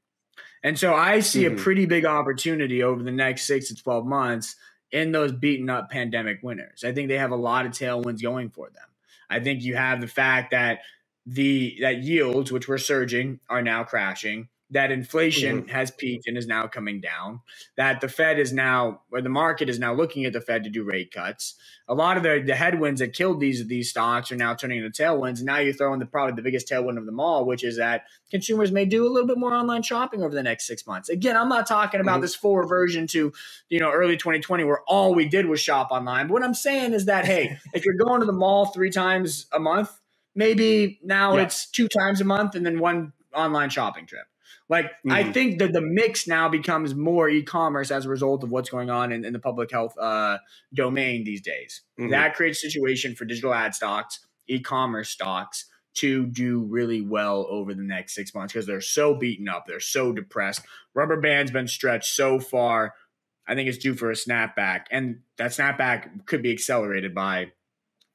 And so I see mm-hmm. a pretty big opportunity over the next six to 12 months in those beaten up pandemic winners. I think they have a lot of tailwinds going for them. I think you have the fact that the that yields, which were surging, are now crashing that inflation mm-hmm. has peaked and is now coming down, that the Fed is now, or the market is now looking at the Fed to do rate cuts. A lot of the, the headwinds that killed these these stocks are now turning into tailwinds. And now you're throwing the probably the biggest tailwind of them all, which is that consumers may do a little bit more online shopping over the next six months. Again, I'm not talking about mm-hmm. this full reversion to you know early 2020 where all we did was shop online. But what I'm saying is that hey, if you're going to the mall three times a month, maybe now yeah. it's two times a month and then one online shopping trip. Like mm-hmm. I think that the mix now becomes more e-commerce as a result of what's going on in, in the public health uh, domain these days. Mm-hmm. That creates a situation for digital ad stocks, e-commerce stocks to do really well over the next six months because they're so beaten up, they're so depressed. Rubber band's been stretched so far. I think it's due for a snapback, and that snapback could be accelerated by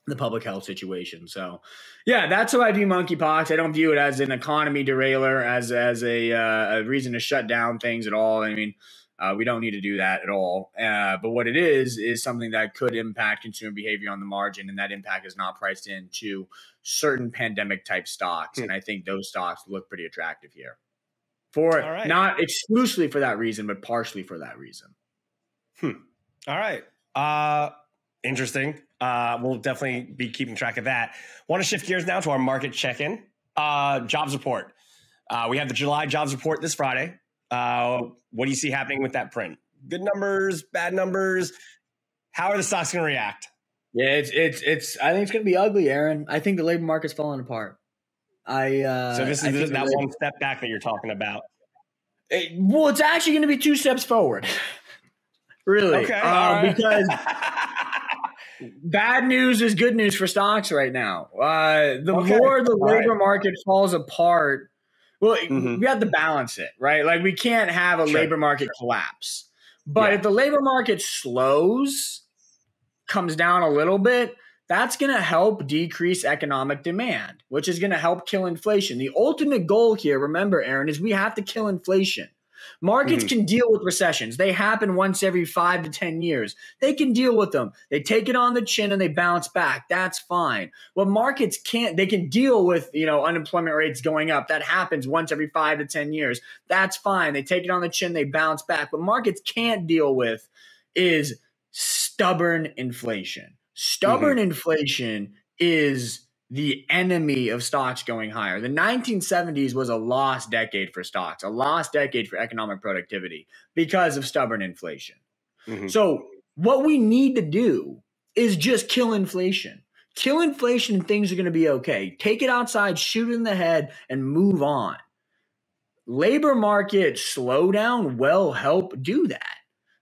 the public health situation. So, yeah, that's how I view monkeypox. I don't view it as an economy derailer, as as a, uh, a reason to shut down things at all. I mean, uh, we don't need to do that at all. Uh, but what it is is something that could impact consumer behavior on the margin, and that impact is not priced into certain pandemic type stocks. Hmm. And I think those stocks look pretty attractive here, for right. not exclusively for that reason, but partially for that reason. Hmm. All right. Uh, interesting. Uh, we'll definitely be keeping track of that. Want to shift gears now to our market check in. Uh, jobs report. Uh, we have the July jobs report this Friday. Uh, what do you see happening with that print? Good numbers, bad numbers. How are the stocks going to react? Yeah, it's it's it's. I think it's going to be ugly, Aaron. I think the labor market's falling apart. I uh, so this is that one step back that you're talking about. It, well, it's actually going to be two steps forward. really, okay, uh, right. because bad news is good news for stocks right now. Uh, the okay. more the labor right. market falls apart, well, mm-hmm. we have to balance it, right? Like we can't have a sure. labor market collapse. But yeah. if the labor market slows, comes down a little bit, that's going to help decrease economic demand, which is going to help kill inflation. The ultimate goal here, remember, Aaron, is we have to kill inflation. Markets mm-hmm. can deal with recessions. They happen once every five to 10 years. They can deal with them. They take it on the chin and they bounce back. That's fine. What markets can't, they can deal with, you know, unemployment rates going up. That happens once every five to 10 years. That's fine. They take it on the chin, they bounce back. What markets can't deal with is stubborn inflation Stubborn mm-hmm. inflation is the enemy of stocks going higher. The 1970s was a lost decade for stocks, a lost decade for economic productivity because of stubborn inflation. Mm-hmm. So, what we need to do is just kill inflation. Kill inflation and things are going to be okay. Take it outside, shoot it in the head, and move on. Labor market slowdown will help do that.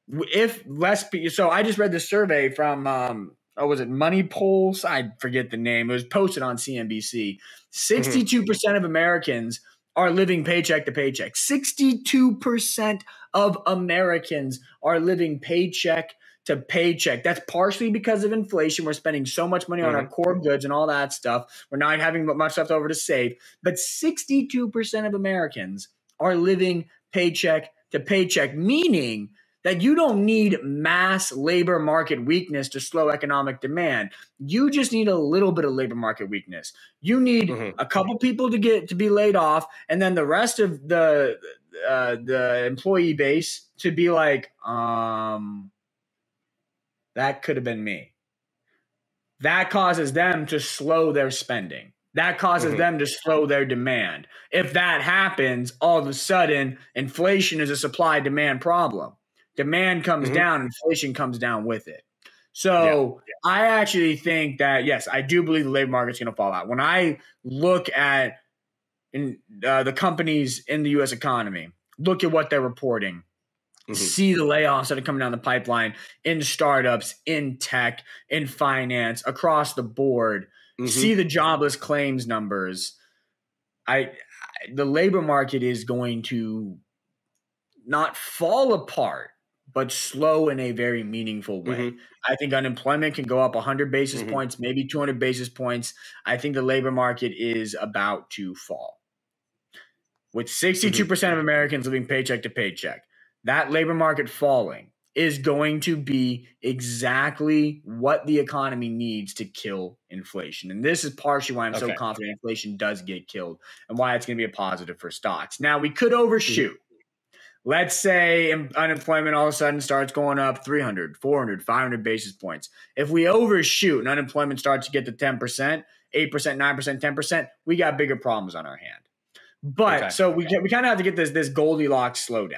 If less, so I just read the survey from um, oh, was it Money Polls? I forget the name. It was posted on CNBC. 62% mm-hmm. percent of Americans are living paycheck to paycheck. 62% of Americans are living paycheck to paycheck. That's partially because of inflation. We're spending so much money on our mm-hmm. core goods and all that stuff. We're not having much left over to save. But 62% of Americans are living paycheck to paycheck, meaning that you don't need mass labor market weakness to slow economic demand. You just need a little bit of labor market weakness. You need mm-hmm. a couple people to get to be laid off, and then the rest of the uh, the employee base to be like, um, that could have been me. That causes them to slow their spending. That causes mm-hmm. them to slow their demand. If that happens, all of a sudden, inflation is a supply demand problem. Demand comes mm-hmm. down, inflation comes down with it. So yeah. I actually think that yes, I do believe the labor market's going to fall out. When I look at in uh, the companies in the U.S. economy, look at what they're reporting, mm-hmm. see the layoffs that are coming down the pipeline in startups, in tech, in finance, across the board. Mm-hmm. See the jobless claims numbers. I, I the labor market is going to not fall apart but slow in a very meaningful way. Mm-hmm. I think unemployment can go up 100 basis mm-hmm. points, maybe 200 basis points. I think the labor market is about to fall. With 62% mm-hmm. of Americans living paycheck to paycheck, that labor market falling is going to be exactly what the economy needs to kill inflation. And this is partially why I'm okay. so confident inflation does get killed and why it's going to be a positive for stocks. Now, we could overshoot let's say unemployment all of a sudden starts going up 300 400 500 basis points. If we overshoot and unemployment starts to get to 10% 8% 9% 10% we got bigger problems on our hand. But okay. so we, we kind of have to get this this goldilocks slowdown.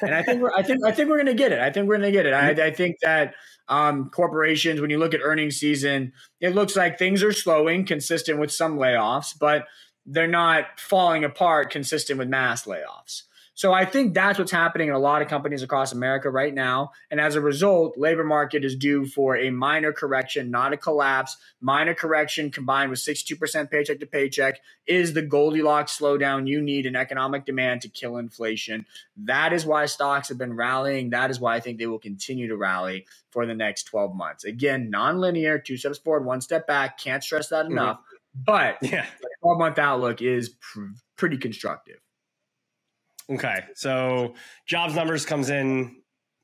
And i think we're i think i think we're gonna get it. I think we're gonna get it. I, I think that um, corporations when you look at earnings season it looks like things are slowing consistent with some layoffs but they're not falling apart consistent with mass layoffs so I think that's what's happening in a lot of companies across America right now. And as a result, labor market is due for a minor correction, not a collapse. Minor correction combined with 62% paycheck to paycheck is the Goldilocks slowdown you need in economic demand to kill inflation. That is why stocks have been rallying. That is why I think they will continue to rally for the next 12 months. Again, non-linear, two steps forward, one step back. Can't stress that mm-hmm. enough. Mm-hmm. But yeah. the 12 month outlook is pr- pretty constructive. Okay. So jobs numbers comes in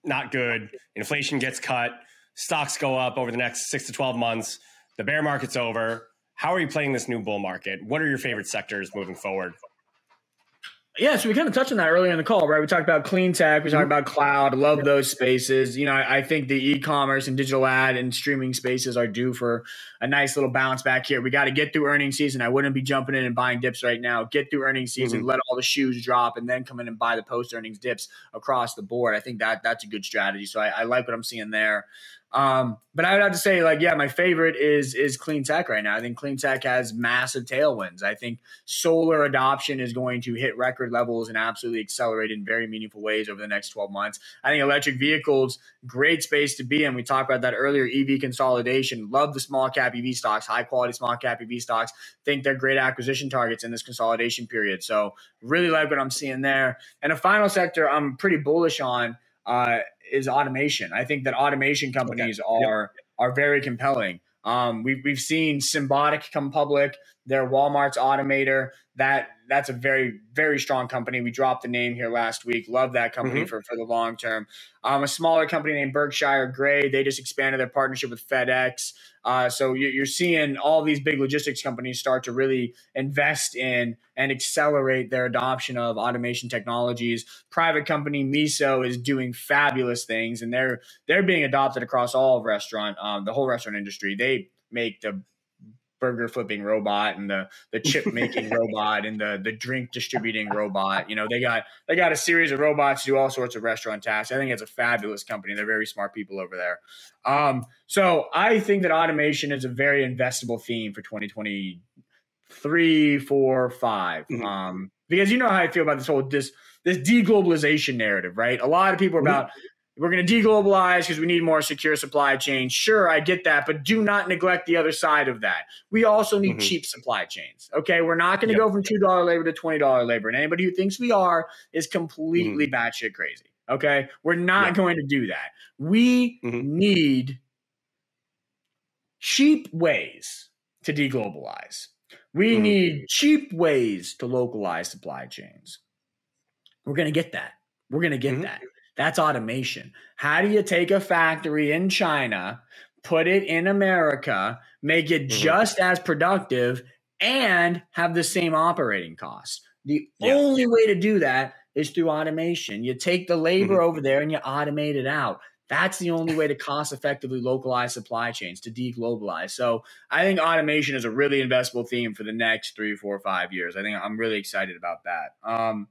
not good. Inflation gets cut. Stocks go up over the next six to 12 months. The bear market's over. How are you playing this new bull market? What are your favorite sectors moving forward? Yeah, so we kind of touched on that earlier in the call, right? We talked about clean tech, we talked mm-hmm. about cloud. Love those spaces. You know, I, I, think the e-commerce and digital ad and streaming spaces are due for a nice little bounce back here. We got to get through earnings season. I wouldn't be jumping in and buying dips right now. Get through earnings season, mm-hmm. let all the shoes drop, and then come in and buy the post earnings dips across the board. I think that that's a good strategy. So I, I like what I'm seeing there. Um, but I would have to say, like, yeah, my favorite is is clean tech right now. I think clean tech has massive tailwinds. I think solar adoption is going to hit record levels and absolutely accelerate in very meaningful ways over the next 12 months. I think electric vehicles, great space to be in. We talked about that earlier. EV consolidation. Love the small cap EV stocks, high quality small cap EV stocks. Think they're great acquisition targets in this consolidation period. So really like what I'm seeing there. And a final sector I'm pretty bullish on. Uh, is automation. I think that automation companies okay. are yep. are very compelling. Um, we've we've seen Symbotic come public. Their Walmart's automator that that's a very very strong company. We dropped the name here last week. Love that company mm-hmm. for for the long term. Um, a smaller company named Berkshire Grey. They just expanded their partnership with FedEx. Uh, so you're seeing all these big logistics companies start to really invest in and accelerate their adoption of automation technologies. Private company Miso is doing fabulous things, and they're they're being adopted across all of restaurant, um, the whole restaurant industry. They make the burger flipping robot and the the chip making robot and the the drink distributing robot. You know, they got they got a series of robots do all sorts of restaurant tasks. I think it's a fabulous company. They're very smart people over there. Um, so I think that automation is a very investable theme for 2023, four, five. Mm-hmm. Um, because you know how I feel about this whole this this deglobalization narrative, right? A lot of people are mm-hmm. about we're going to deglobalize because we need more secure supply chains. Sure, I get that, but do not neglect the other side of that. We also need mm-hmm. cheap supply chains. Okay, we're not going to yep. go from two dollar labor to twenty dollar labor, and anybody who thinks we are is completely mm-hmm. batshit crazy. Okay, we're not yep. going to do that. We mm-hmm. need cheap ways to deglobalize. We mm-hmm. need cheap ways to localize supply chains. We're going to get that. We're going to get mm-hmm. that. That's automation. How do you take a factory in China, put it in America, make it mm-hmm. just as productive, and have the same operating costs? The yeah. only way to do that is through automation. You take the labor mm-hmm. over there and you automate it out. That's the only way to cost effectively localize supply chains, to deglobalize. So I think automation is a really investable theme for the next three, four, five years. I think I'm really excited about that. Um,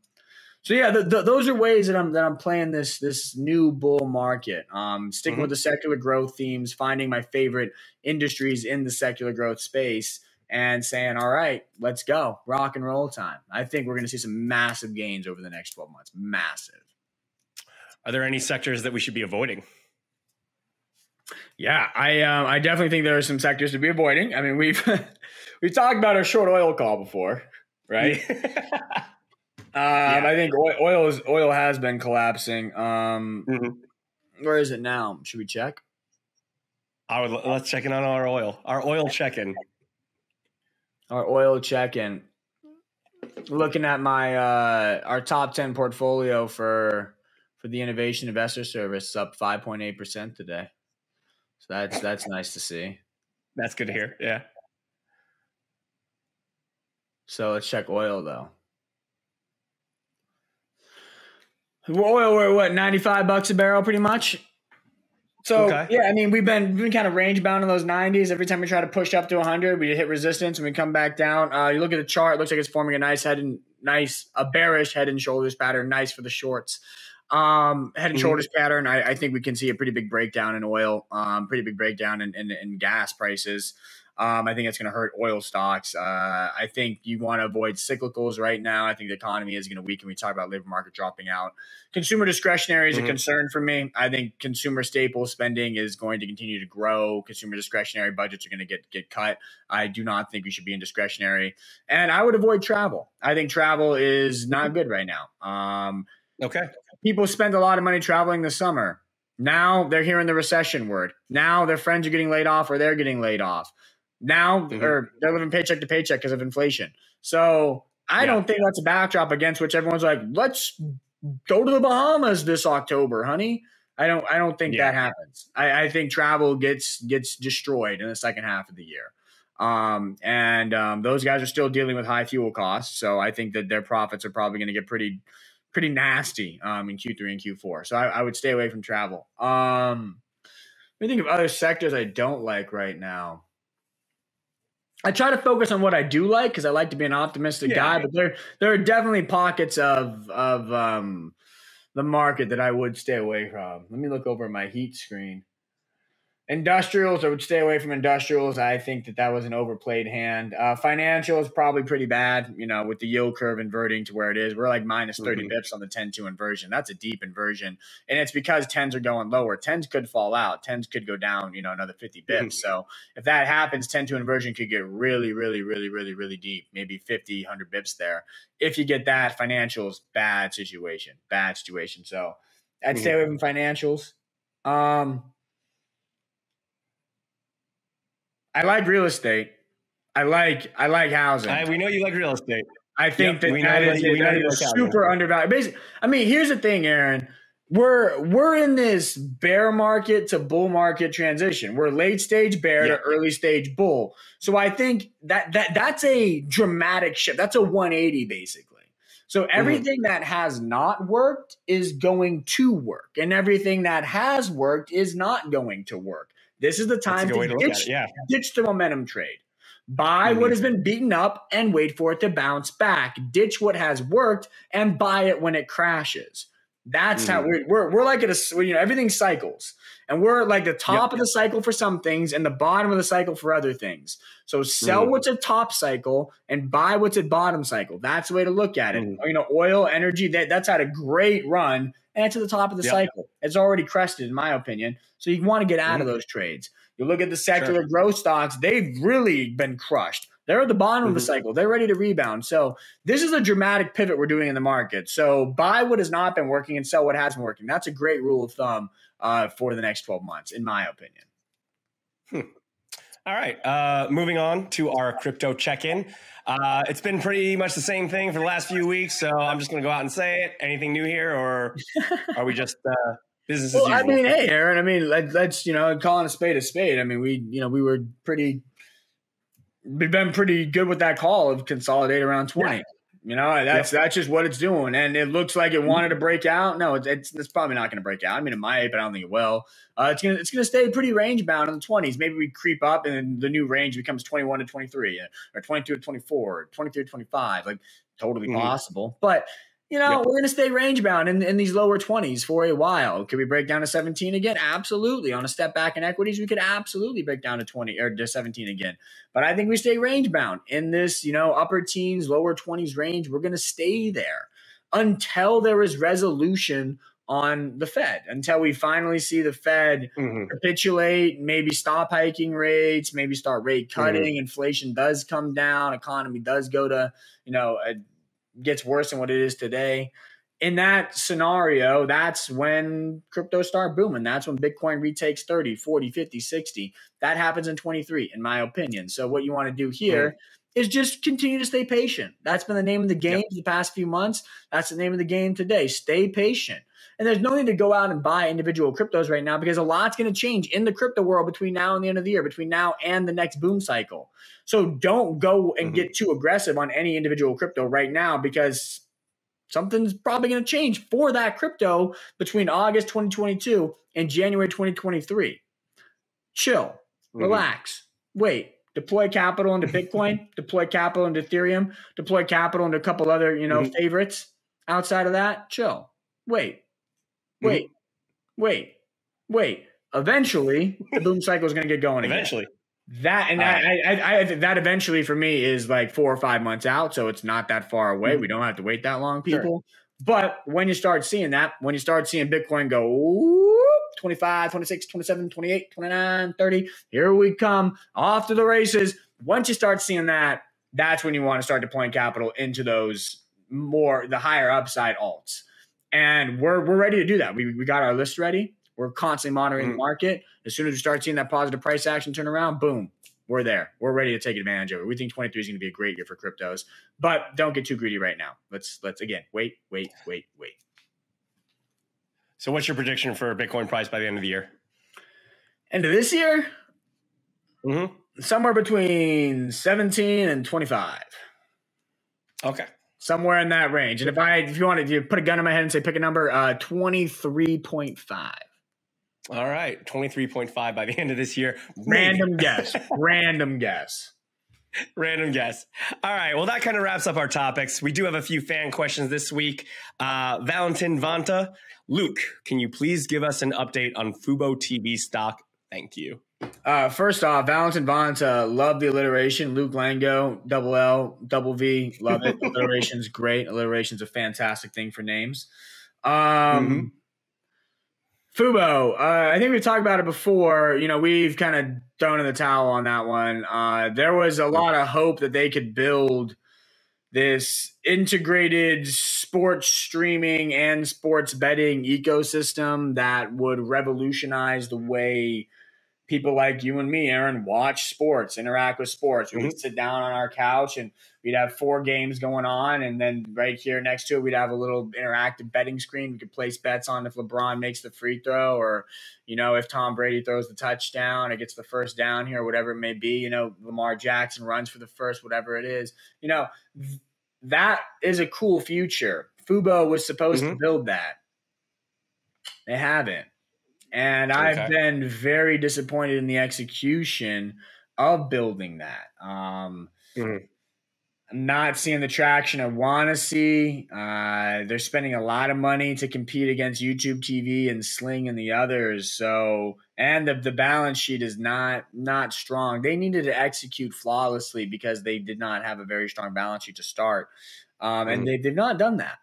so yeah, the, the, those are ways that I'm that I'm playing this this new bull market. Um, sticking mm-hmm. with the secular growth themes, finding my favorite industries in the secular growth space, and saying, "All right, let's go, rock and roll time." I think we're going to see some massive gains over the next 12 months. Massive. Are there any sectors that we should be avoiding? Yeah, I um, I definitely think there are some sectors to be avoiding. I mean, we've we've talked about our short oil call before, right? Um, yeah. I think oil, oil is oil has been collapsing. Um, mm-hmm. where is it now? Should we check? I would, let's check in on our oil. Our oil check in. Our oil check in. Looking at my uh, our top ten portfolio for for the Innovation Investor Service, up five point eight percent today. So that's that's nice to see. That's good to hear. Yeah. So let's check oil though. Oil, we're what ninety five bucks a barrel, pretty much. So okay. yeah, I mean we've been we've been kind of range bound in those 90s. Every time we try to push up to 100, we hit resistance and we come back down. Uh, you look at the chart; it looks like it's forming a nice head and nice a bearish head and shoulders pattern. Nice for the shorts. Um, head and mm-hmm. shoulders pattern. I, I, think we can see a pretty big breakdown in oil. Um, pretty big breakdown in, in, in gas prices. Um, I think it's going to hurt oil stocks. Uh, I think you want to avoid cyclicals right now. I think the economy is going to weaken. We talk about labor market dropping out. Consumer discretionary is mm-hmm. a concern for me. I think consumer staple spending is going to continue to grow. Consumer discretionary budgets are going to get get cut. I do not think we should be in discretionary, and I would avoid travel. I think travel is not good right now. Um, okay, people spend a lot of money traveling this summer. Now they're hearing the recession word. Now their friends are getting laid off or they're getting laid off. Now, mm-hmm. or they're living paycheck to paycheck because of inflation. So I yeah. don't think that's a backdrop against which everyone's like, let's go to the Bahamas this October, honey. I don't. I don't think yeah. that happens. I, I, think travel gets gets destroyed in the second half of the year. Um, and um, those guys are still dealing with high fuel costs, so I think that their profits are probably going to get pretty pretty nasty um, in Q3 and Q4. So I, I would stay away from travel. Um, let me think of other sectors I don't like right now. I try to focus on what I do like because I like to be an optimistic yeah. guy, but there there are definitely pockets of of um, the market that I would stay away from. Let me look over my heat screen. Industrials, I would stay away from industrials. I think that that was an overplayed hand. Uh, financials, probably pretty bad, you know, with the yield curve inverting to where it is. We're like minus 30 mm-hmm. bips on the 10 2 inversion. That's a deep inversion. And it's because 10s are going lower. 10s could fall out. 10s could go down, you know, another 50 bips. Mm-hmm. So if that happens, 10 2 inversion could get really, really, really, really, really deep, maybe 50, 100 bips there. If you get that, financials, bad situation, bad situation. So I'd mm-hmm. stay away from financials. Um, I like real estate. I like I like housing. I, we know you like real estate. I think yep, that that is, that is super undervalued. Basically, I mean, here's the thing, Aaron. We're we're in this bear market to bull market transition. We're late stage bear to early stage bull. So I think that that that's a dramatic shift. That's a 180 basically. So mm-hmm. everything mm-hmm. that has not worked is going to work, and everything that has worked is not going to work. This is the time to, to ditch, yeah. ditch the momentum trade. Buy mm-hmm. what has been beaten up and wait for it to bounce back. Ditch what has worked and buy it when it crashes. That's mm-hmm. how we're, we're we're like at a you know everything cycles and we're like the top yep. of the cycle for some things and the bottom of the cycle for other things. So sell mm-hmm. what's at top cycle and buy what's at bottom cycle. That's the way to look at it. Mm-hmm. You know, oil, energy, that, that's had a great run and it's at the top of the yep. cycle. It's already crested, in my opinion. So you want to get out mm-hmm. of those trades. You look at the secular sure. growth stocks, they've really been crushed. They're at the bottom of the mm-hmm. cycle. They're ready to rebound. So this is a dramatic pivot we're doing in the market. So buy what has not been working and sell what has been working. That's a great rule of thumb uh, for the next 12 months, in my opinion. Hmm. All right. Uh, moving on to our crypto check in. Uh, it's been pretty much the same thing for the last few weeks. So I'm just going to go out and say it. Anything new here, or are we just. Uh, business well, I mean, hey, Aaron. I mean, let, us you know, calling a spade a spade. I mean, we you know we were pretty, we've been pretty good with that call of consolidate around twenty. Yeah. You know, that's yep. that's just what it's doing, and it looks like it wanted to break out. No, it's it's, it's probably not going to break out. I mean, it might, but I don't think it will. Uh, it's gonna it's gonna stay pretty range bound in the twenties. Maybe we creep up, and the new range becomes twenty one to twenty three, or twenty two to 24, 23 to twenty five. Like totally mm-hmm. possible, but you know, yep. we're going to stay range bound in, in these lower 20s for a while. Could we break down to 17 again? Absolutely. On a step back in equities, we could absolutely break down to 20 or to 17 again. But I think we stay range bound in this, you know, upper teens, lower 20s range. We're going to stay there until there is resolution on the Fed, until we finally see the Fed mm-hmm. capitulate, maybe stop hiking rates, maybe start rate mm-hmm. cutting, mm-hmm. inflation does come down, economy does go to, you know, a gets worse than what it is today. In that scenario, that's when crypto start booming. That's when Bitcoin retakes 30, 40, 50, 60. That happens in 23, in my opinion. So what you want to do here is just continue to stay patient. That's been the name of the game yep. the past few months. That's the name of the game today. Stay patient. And there's no need to go out and buy individual cryptos right now because a lot's going to change in the crypto world between now and the end of the year, between now and the next boom cycle. So don't go and mm-hmm. get too aggressive on any individual crypto right now because something's probably going to change for that crypto between August 2022 and January 2023. Chill, mm-hmm. relax, wait, deploy capital into Bitcoin, deploy capital into Ethereum, deploy capital into a couple other, you know, mm-hmm. favorites. Outside of that, chill. Wait, wait, mm-hmm. wait, wait. Eventually, the boom cycle is going to get going. Eventually. Again. That and uh, I, I, I, that eventually for me is like four or five months out, so it's not that far away. Mm-hmm. We don't have to wait that long, people. Sure. But when you start seeing that, when you start seeing Bitcoin go 25, 26, 27, 28, 29, 30, here we come off to the races. Once you start seeing that, that's when you want to start deploying capital into those more the higher upside alts. And we're we're ready to do that. We we got our list ready. We're constantly monitoring mm. the market. As soon as we start seeing that positive price action turn around, boom, we're there. We're ready to take advantage of it. We think 23 is going to be a great year for cryptos, but don't get too greedy right now. Let's let's again wait, wait, wait, wait. So, what's your prediction for Bitcoin price by the end of the year? End of this year, mm-hmm. somewhere between 17 and 25. Okay somewhere in that range. And if I, if you wanted to put a gun in my head and say pick a number, uh, twenty three point five. All right, twenty three point five by the end of this year. Random guess. Random guess. Random guess. All right. Well, that kind of wraps up our topics. We do have a few fan questions this week. Uh, Valentin Vanta, Luke, can you please give us an update on Fubo TV stock? Thank you. Uh, first off, Valentin Vanta, love the alliteration. Luke Lango, double L, double V, love it. Alliteration's great. Alliteration's a fantastic thing for names. Um, mm-hmm. Fubo, uh, I think we've talked about it before. You know, we've kind of thrown in the towel on that one. Uh, there was a lot of hope that they could build this integrated sports streaming and sports betting ecosystem that would revolutionize the way – people like you and me, Aaron, watch sports, interact with sports. We mm-hmm. would sit down on our couch and we'd have four games going on, and then right here next to it, we'd have a little interactive betting screen. We could place bets on if LeBron makes the free throw, or you know if Tom Brady throws the touchdown or gets the first down here, whatever it may be. You know, Lamar Jackson runs for the first, whatever it is. You know, that is a cool future. Fubo was supposed mm-hmm. to build that. They haven't. And okay. I've been very disappointed in the execution of building that. Um, mm-hmm. Not seeing the traction I want to see. Uh, they're spending a lot of money to compete against YouTube TV and Sling and the others. So, and the, the balance sheet is not not strong. They needed to execute flawlessly because they did not have a very strong balance sheet to start, um, and mm-hmm. they, they've not done that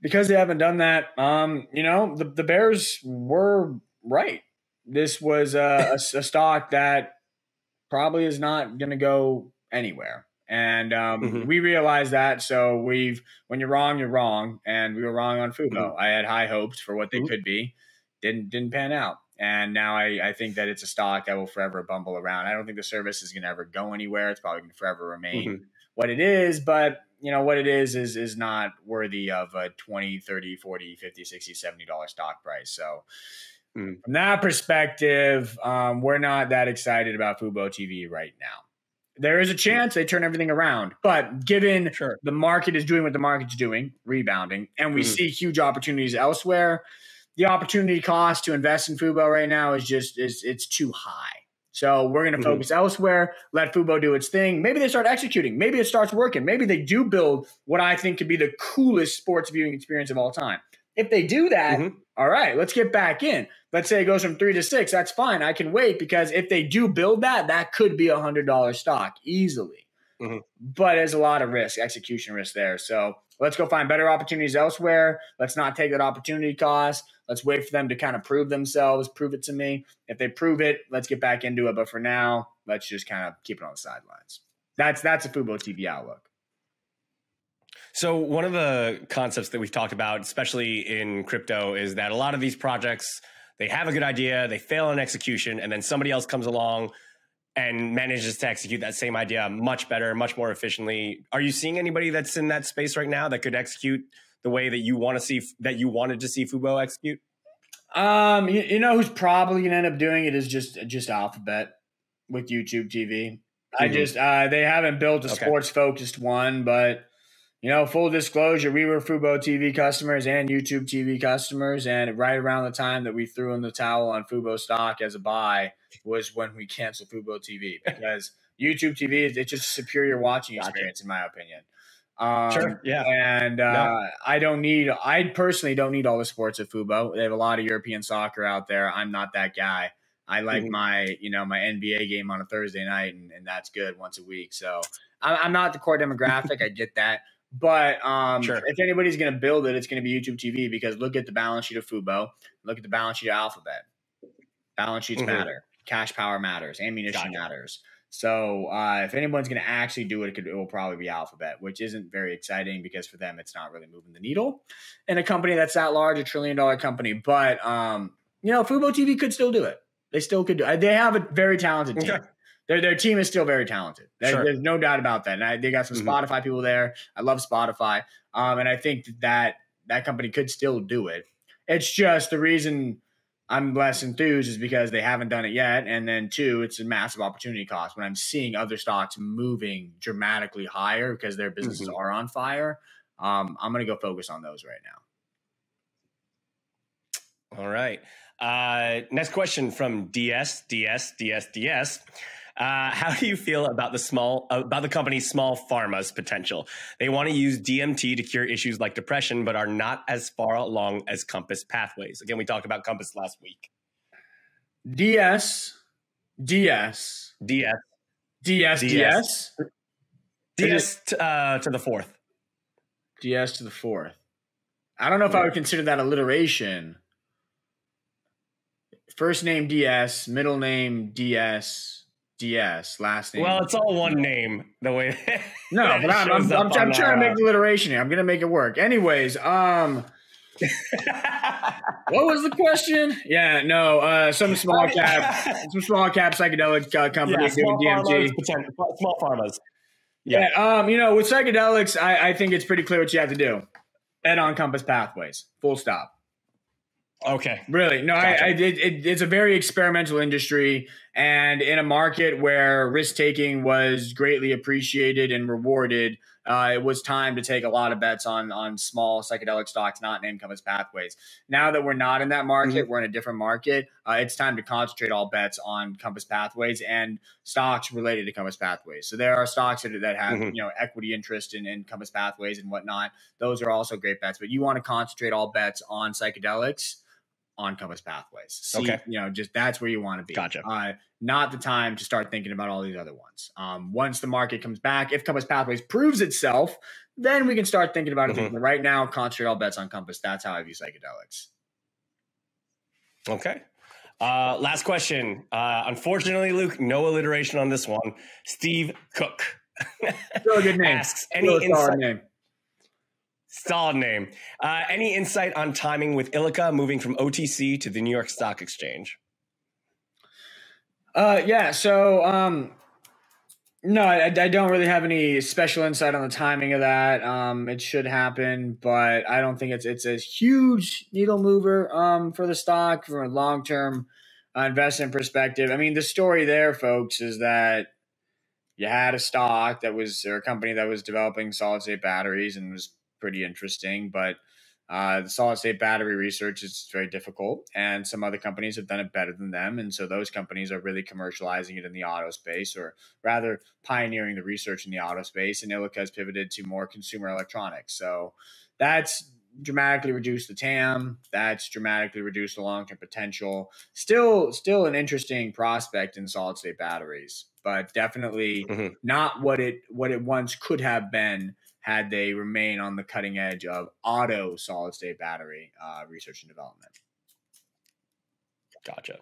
because they haven't done that, um, you know, the, the Bears were right. This was a, a, a stock that probably is not going to go anywhere. And um, mm-hmm. we realized that. So we've, when you're wrong, you're wrong. And we were wrong on Fubo. Mm-hmm. I had high hopes for what they mm-hmm. could be. Didn't, didn't pan out. And now I, I think that it's a stock that will forever bumble around. I don't think the service is going to ever go anywhere. It's probably going to forever remain mm-hmm. what it is. But you know what it is is is not worthy of a 20 30 40 50 60 70 dollar stock price so mm. from that perspective um, we're not that excited about fubo tv right now there is a chance they turn everything around but given sure. the market is doing what the market's doing rebounding and we mm. see huge opportunities elsewhere the opportunity cost to invest in fubo right now is just is it's too high so we're going to mm-hmm. focus elsewhere, let Fubo do its thing. Maybe they start executing. Maybe it starts working. Maybe they do build what I think could be the coolest sports viewing experience of all time. If they do that, mm-hmm. all right, let's get back in. Let's say it goes from three to six. That's fine. I can wait because if they do build that, that could be a hundred dollar stock easily. Mm-hmm. But there's a lot of risk, execution risk there. So let's go find better opportunities elsewhere. Let's not take that opportunity cost. Let's wait for them to kind of prove themselves, prove it to me. If they prove it, let's get back into it. But for now, let's just kind of keep it on the sidelines. That's that's a Fubo TV outlook. So one of the concepts that we've talked about, especially in crypto, is that a lot of these projects they have a good idea, they fail in execution, and then somebody else comes along and manages to execute that same idea much better, much more efficiently. Are you seeing anybody that's in that space right now that could execute the way that you want to see that you wanted to see Fubo execute? Um, you, you know who's probably gonna end up doing it is just just Alphabet with YouTube TV. Mm-hmm. I just uh, they haven't built a okay. sports focused one, but you know, full disclosure, we were Fubo TV customers and YouTube TV customers, and right around the time that we threw in the towel on Fubo stock as a buy was when we canceled Fubo TV because YouTube TV is it's just a superior watching experience, in my opinion. Um, sure. Yeah. And uh, no. I don't need, I personally don't need all the sports at Fubo. They have a lot of European soccer out there. I'm not that guy. I like mm-hmm. my, you know, my NBA game on a Thursday night, and, and that's good once a week. So I'm not the core demographic. I get that. But um, sure. if anybody's going to build it, it's going to be YouTube TV because look at the balance sheet of Fubo, look at the balance sheet of Alphabet. Balance sheets mm-hmm. matter, cash power matters, ammunition gotcha. matters. So uh, if anyone's going to actually do it, it, could, it will probably be Alphabet, which isn't very exciting because for them it's not really moving the needle. And a company that's that large, a trillion dollar company, but um, you know, Fubo TV could still do it. They still could do it. They have a very talented team. Okay their their team is still very talented. Sure. There's no doubt about that. And I, they got some mm-hmm. Spotify people there. I love Spotify, um, and I think that that company could still do it. It's just the reason I'm less enthused is because they haven't done it yet, and then two, it's a massive opportunity cost. When I'm seeing other stocks moving dramatically higher because their businesses mm-hmm. are on fire, um, I'm going to go focus on those right now. All right. Uh, next question from DS, DS, DS, DS. Uh, how do you feel about the small about the company's Small Pharma's potential? They want to use DMT to cure issues like depression, but are not as far along as Compass Pathways. Again, we talked about Compass last week. DS, DS, DS, DS, DS, DS to, uh, to the fourth. DS to the fourth. I don't know if I would consider that alliteration. First name DS, middle name DS DS last name. Well, it's all one name. The way. no, but I'm, I'm, I'm, I'm trying to make the alliteration here. I'm gonna make it work. Anyways, um, what was the question? Yeah, no, uh, some small cap, some small cap psychedelic uh, company Yeah, doing DMT. pharmas, small pharmas. Yeah. um, you know, with psychedelics, I, I think it's pretty clear what you have to do. And on Compass Pathways, full stop. Okay. Really, no, Gotcha. I, I did. It, it's a very experimental industry, and in a market where risk taking was greatly appreciated and rewarded, uh, it was time to take a lot of bets on on small psychedelic stocks, not named Compass Pathways. Now that we're not in that market, Mm-hmm. we're in a different market. Uh, it's time to concentrate all bets on Compass Pathways and stocks related to Compass Pathways. So there are stocks that, that have Mhm. you know equity interest in, in Compass Pathways and whatnot. Those are also great bets, but you want to concentrate all bets on psychedelics on Compass Pathways. See, Okay. you know, just that's where you want to be. Gotcha. Uh, not the time to start thinking about all these other ones. Um, once the market comes back, if Compass Pathways proves itself, then we can start thinking about it. Mhm. But right now, concentrate all bets on Compass. That's how I view psychedelics. Okay. Uh, last question. Uh, unfortunately, Luke, no alliteration on this one. Steve Cook Still a good name. asks any insight. name. Solid name. Uh, any insight on timing with Ilika moving from OTC to the New York Stock Exchange? Uh, yeah. So, um, no, I, I don't really have any special insight on the timing of that. Um, it should happen, but I don't think it's it's a huge needle mover um, for the stock from a long term uh, investment perspective. I mean, the story there, folks, is that you had a stock that was or a company that was developing solid state batteries and was pretty interesting, but uh, the solid state battery research is very difficult, and some other companies have done it better than them. And so those companies are really commercializing it in the auto space, or rather pioneering the research in the auto space. And Ilika has pivoted to more consumer electronics. So that's dramatically reduced the TAM. That's dramatically reduced the long term potential. Still, still an interesting prospect in solid state batteries, but definitely Mhm. not what it what it once could have been had they remain on the cutting edge of auto solid state battery uh, research and development. Gotcha.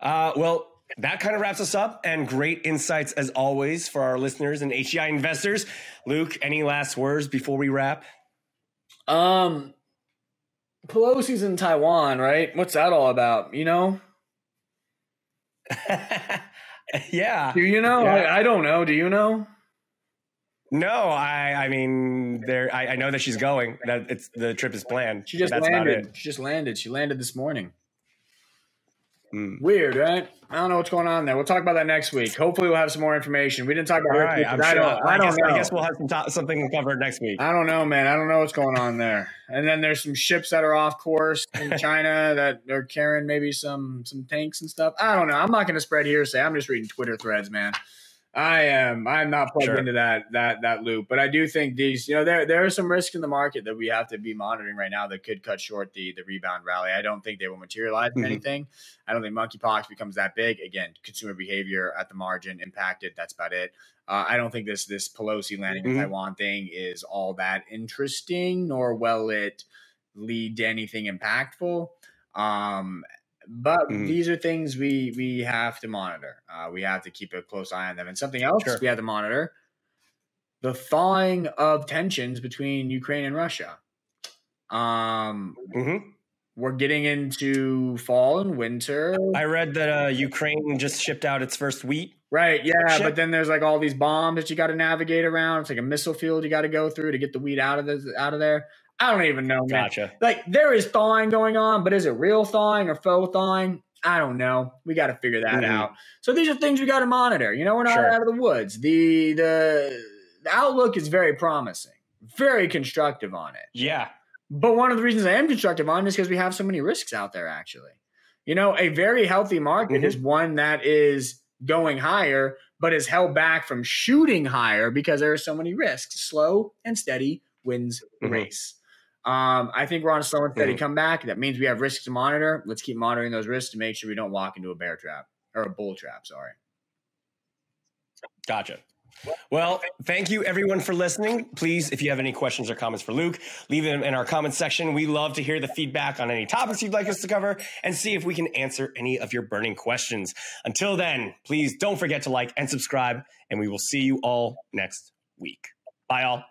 Uh, well, that kind of wraps us up, and great insights as always for our listeners and HEI investors. Luke, any last words before we wrap? Um, Pelosi's in Taiwan, right? What's that all about? You know? yeah. Do you know? Yeah. I, I don't know. Do you know? No, I. I mean, there. I, I know that she's going. That it's the trip is planned. She just landed. She just landed. She landed this morning. Mm. Weird, right? I don't know what's going on there. We'll talk about that next week. Hopefully, we'll have some more information. We didn't talk about All her right. I'm I don't. I, I, don't guess, know. I guess we'll have some to- something covered next week. I don't know, man. I don't know what's going on there. And then there's some ships that are off course in China that are carrying maybe some some tanks and stuff. I don't know. I'm not going to spread hearsay. I'm just reading Twitter threads, man. I am. I'm not plugged Sure. into that that that loop, but I do think these. You know, there there are some risk in the market that we have to be monitoring right now that could cut short the the rebound rally. I don't think they will materialize in Mhm. anything. I don't think monkeypox becomes that big. Again, consumer behavior at the margin impacted. That's about it. Uh, I don't think this this Pelosi landing in Mhm. Taiwan thing is all that interesting, nor will it lead to anything impactful. Um, but Mhm. these are things we we have to monitor. Uh, we have to keep a close eye on them. And something else Sure. we have to monitor: the thawing of tensions between Ukraine and Russia. Um, hmm we're getting into fall and winter. I read that uh, Ukraine just shipped out its first wheat. Right, yeah, Ship. but then there's like all these bombs that you got to navigate around. It's like a missile field you got to go through to get the wheat out of the out of there. I don't even know, man. Gotcha. Like there is thawing going on, but is it real thawing or faux thawing? I don't know. We got to figure that Mhm. out. So these are things we got to monitor. You know, we're not Sure. out of the woods. The the the outlook is very promising, very constructive on it. Yeah. But one of the reasons I am constructive on it is because we have so many risks out there, actually. You know, a very healthy market Mhm. is one that is going higher, but is held back from shooting higher because there are so many risks. Slow and steady wins the Mhm. race. Um, I think we're on a slow and steady Mhm. comeback. That means we have risks to monitor. Let's keep monitoring those risks to make sure we don't walk into a bear trap or a bull trap. Sorry. Gotcha. Well, thank you everyone for listening. Please, if you have any questions or comments for Luke, leave them in our comments section. We love to hear the feedback on any topics you'd like us to cover and see if we can answer any of your burning questions. Until then, please don't forget to like and subscribe, and we will see you all next week. Bye, all.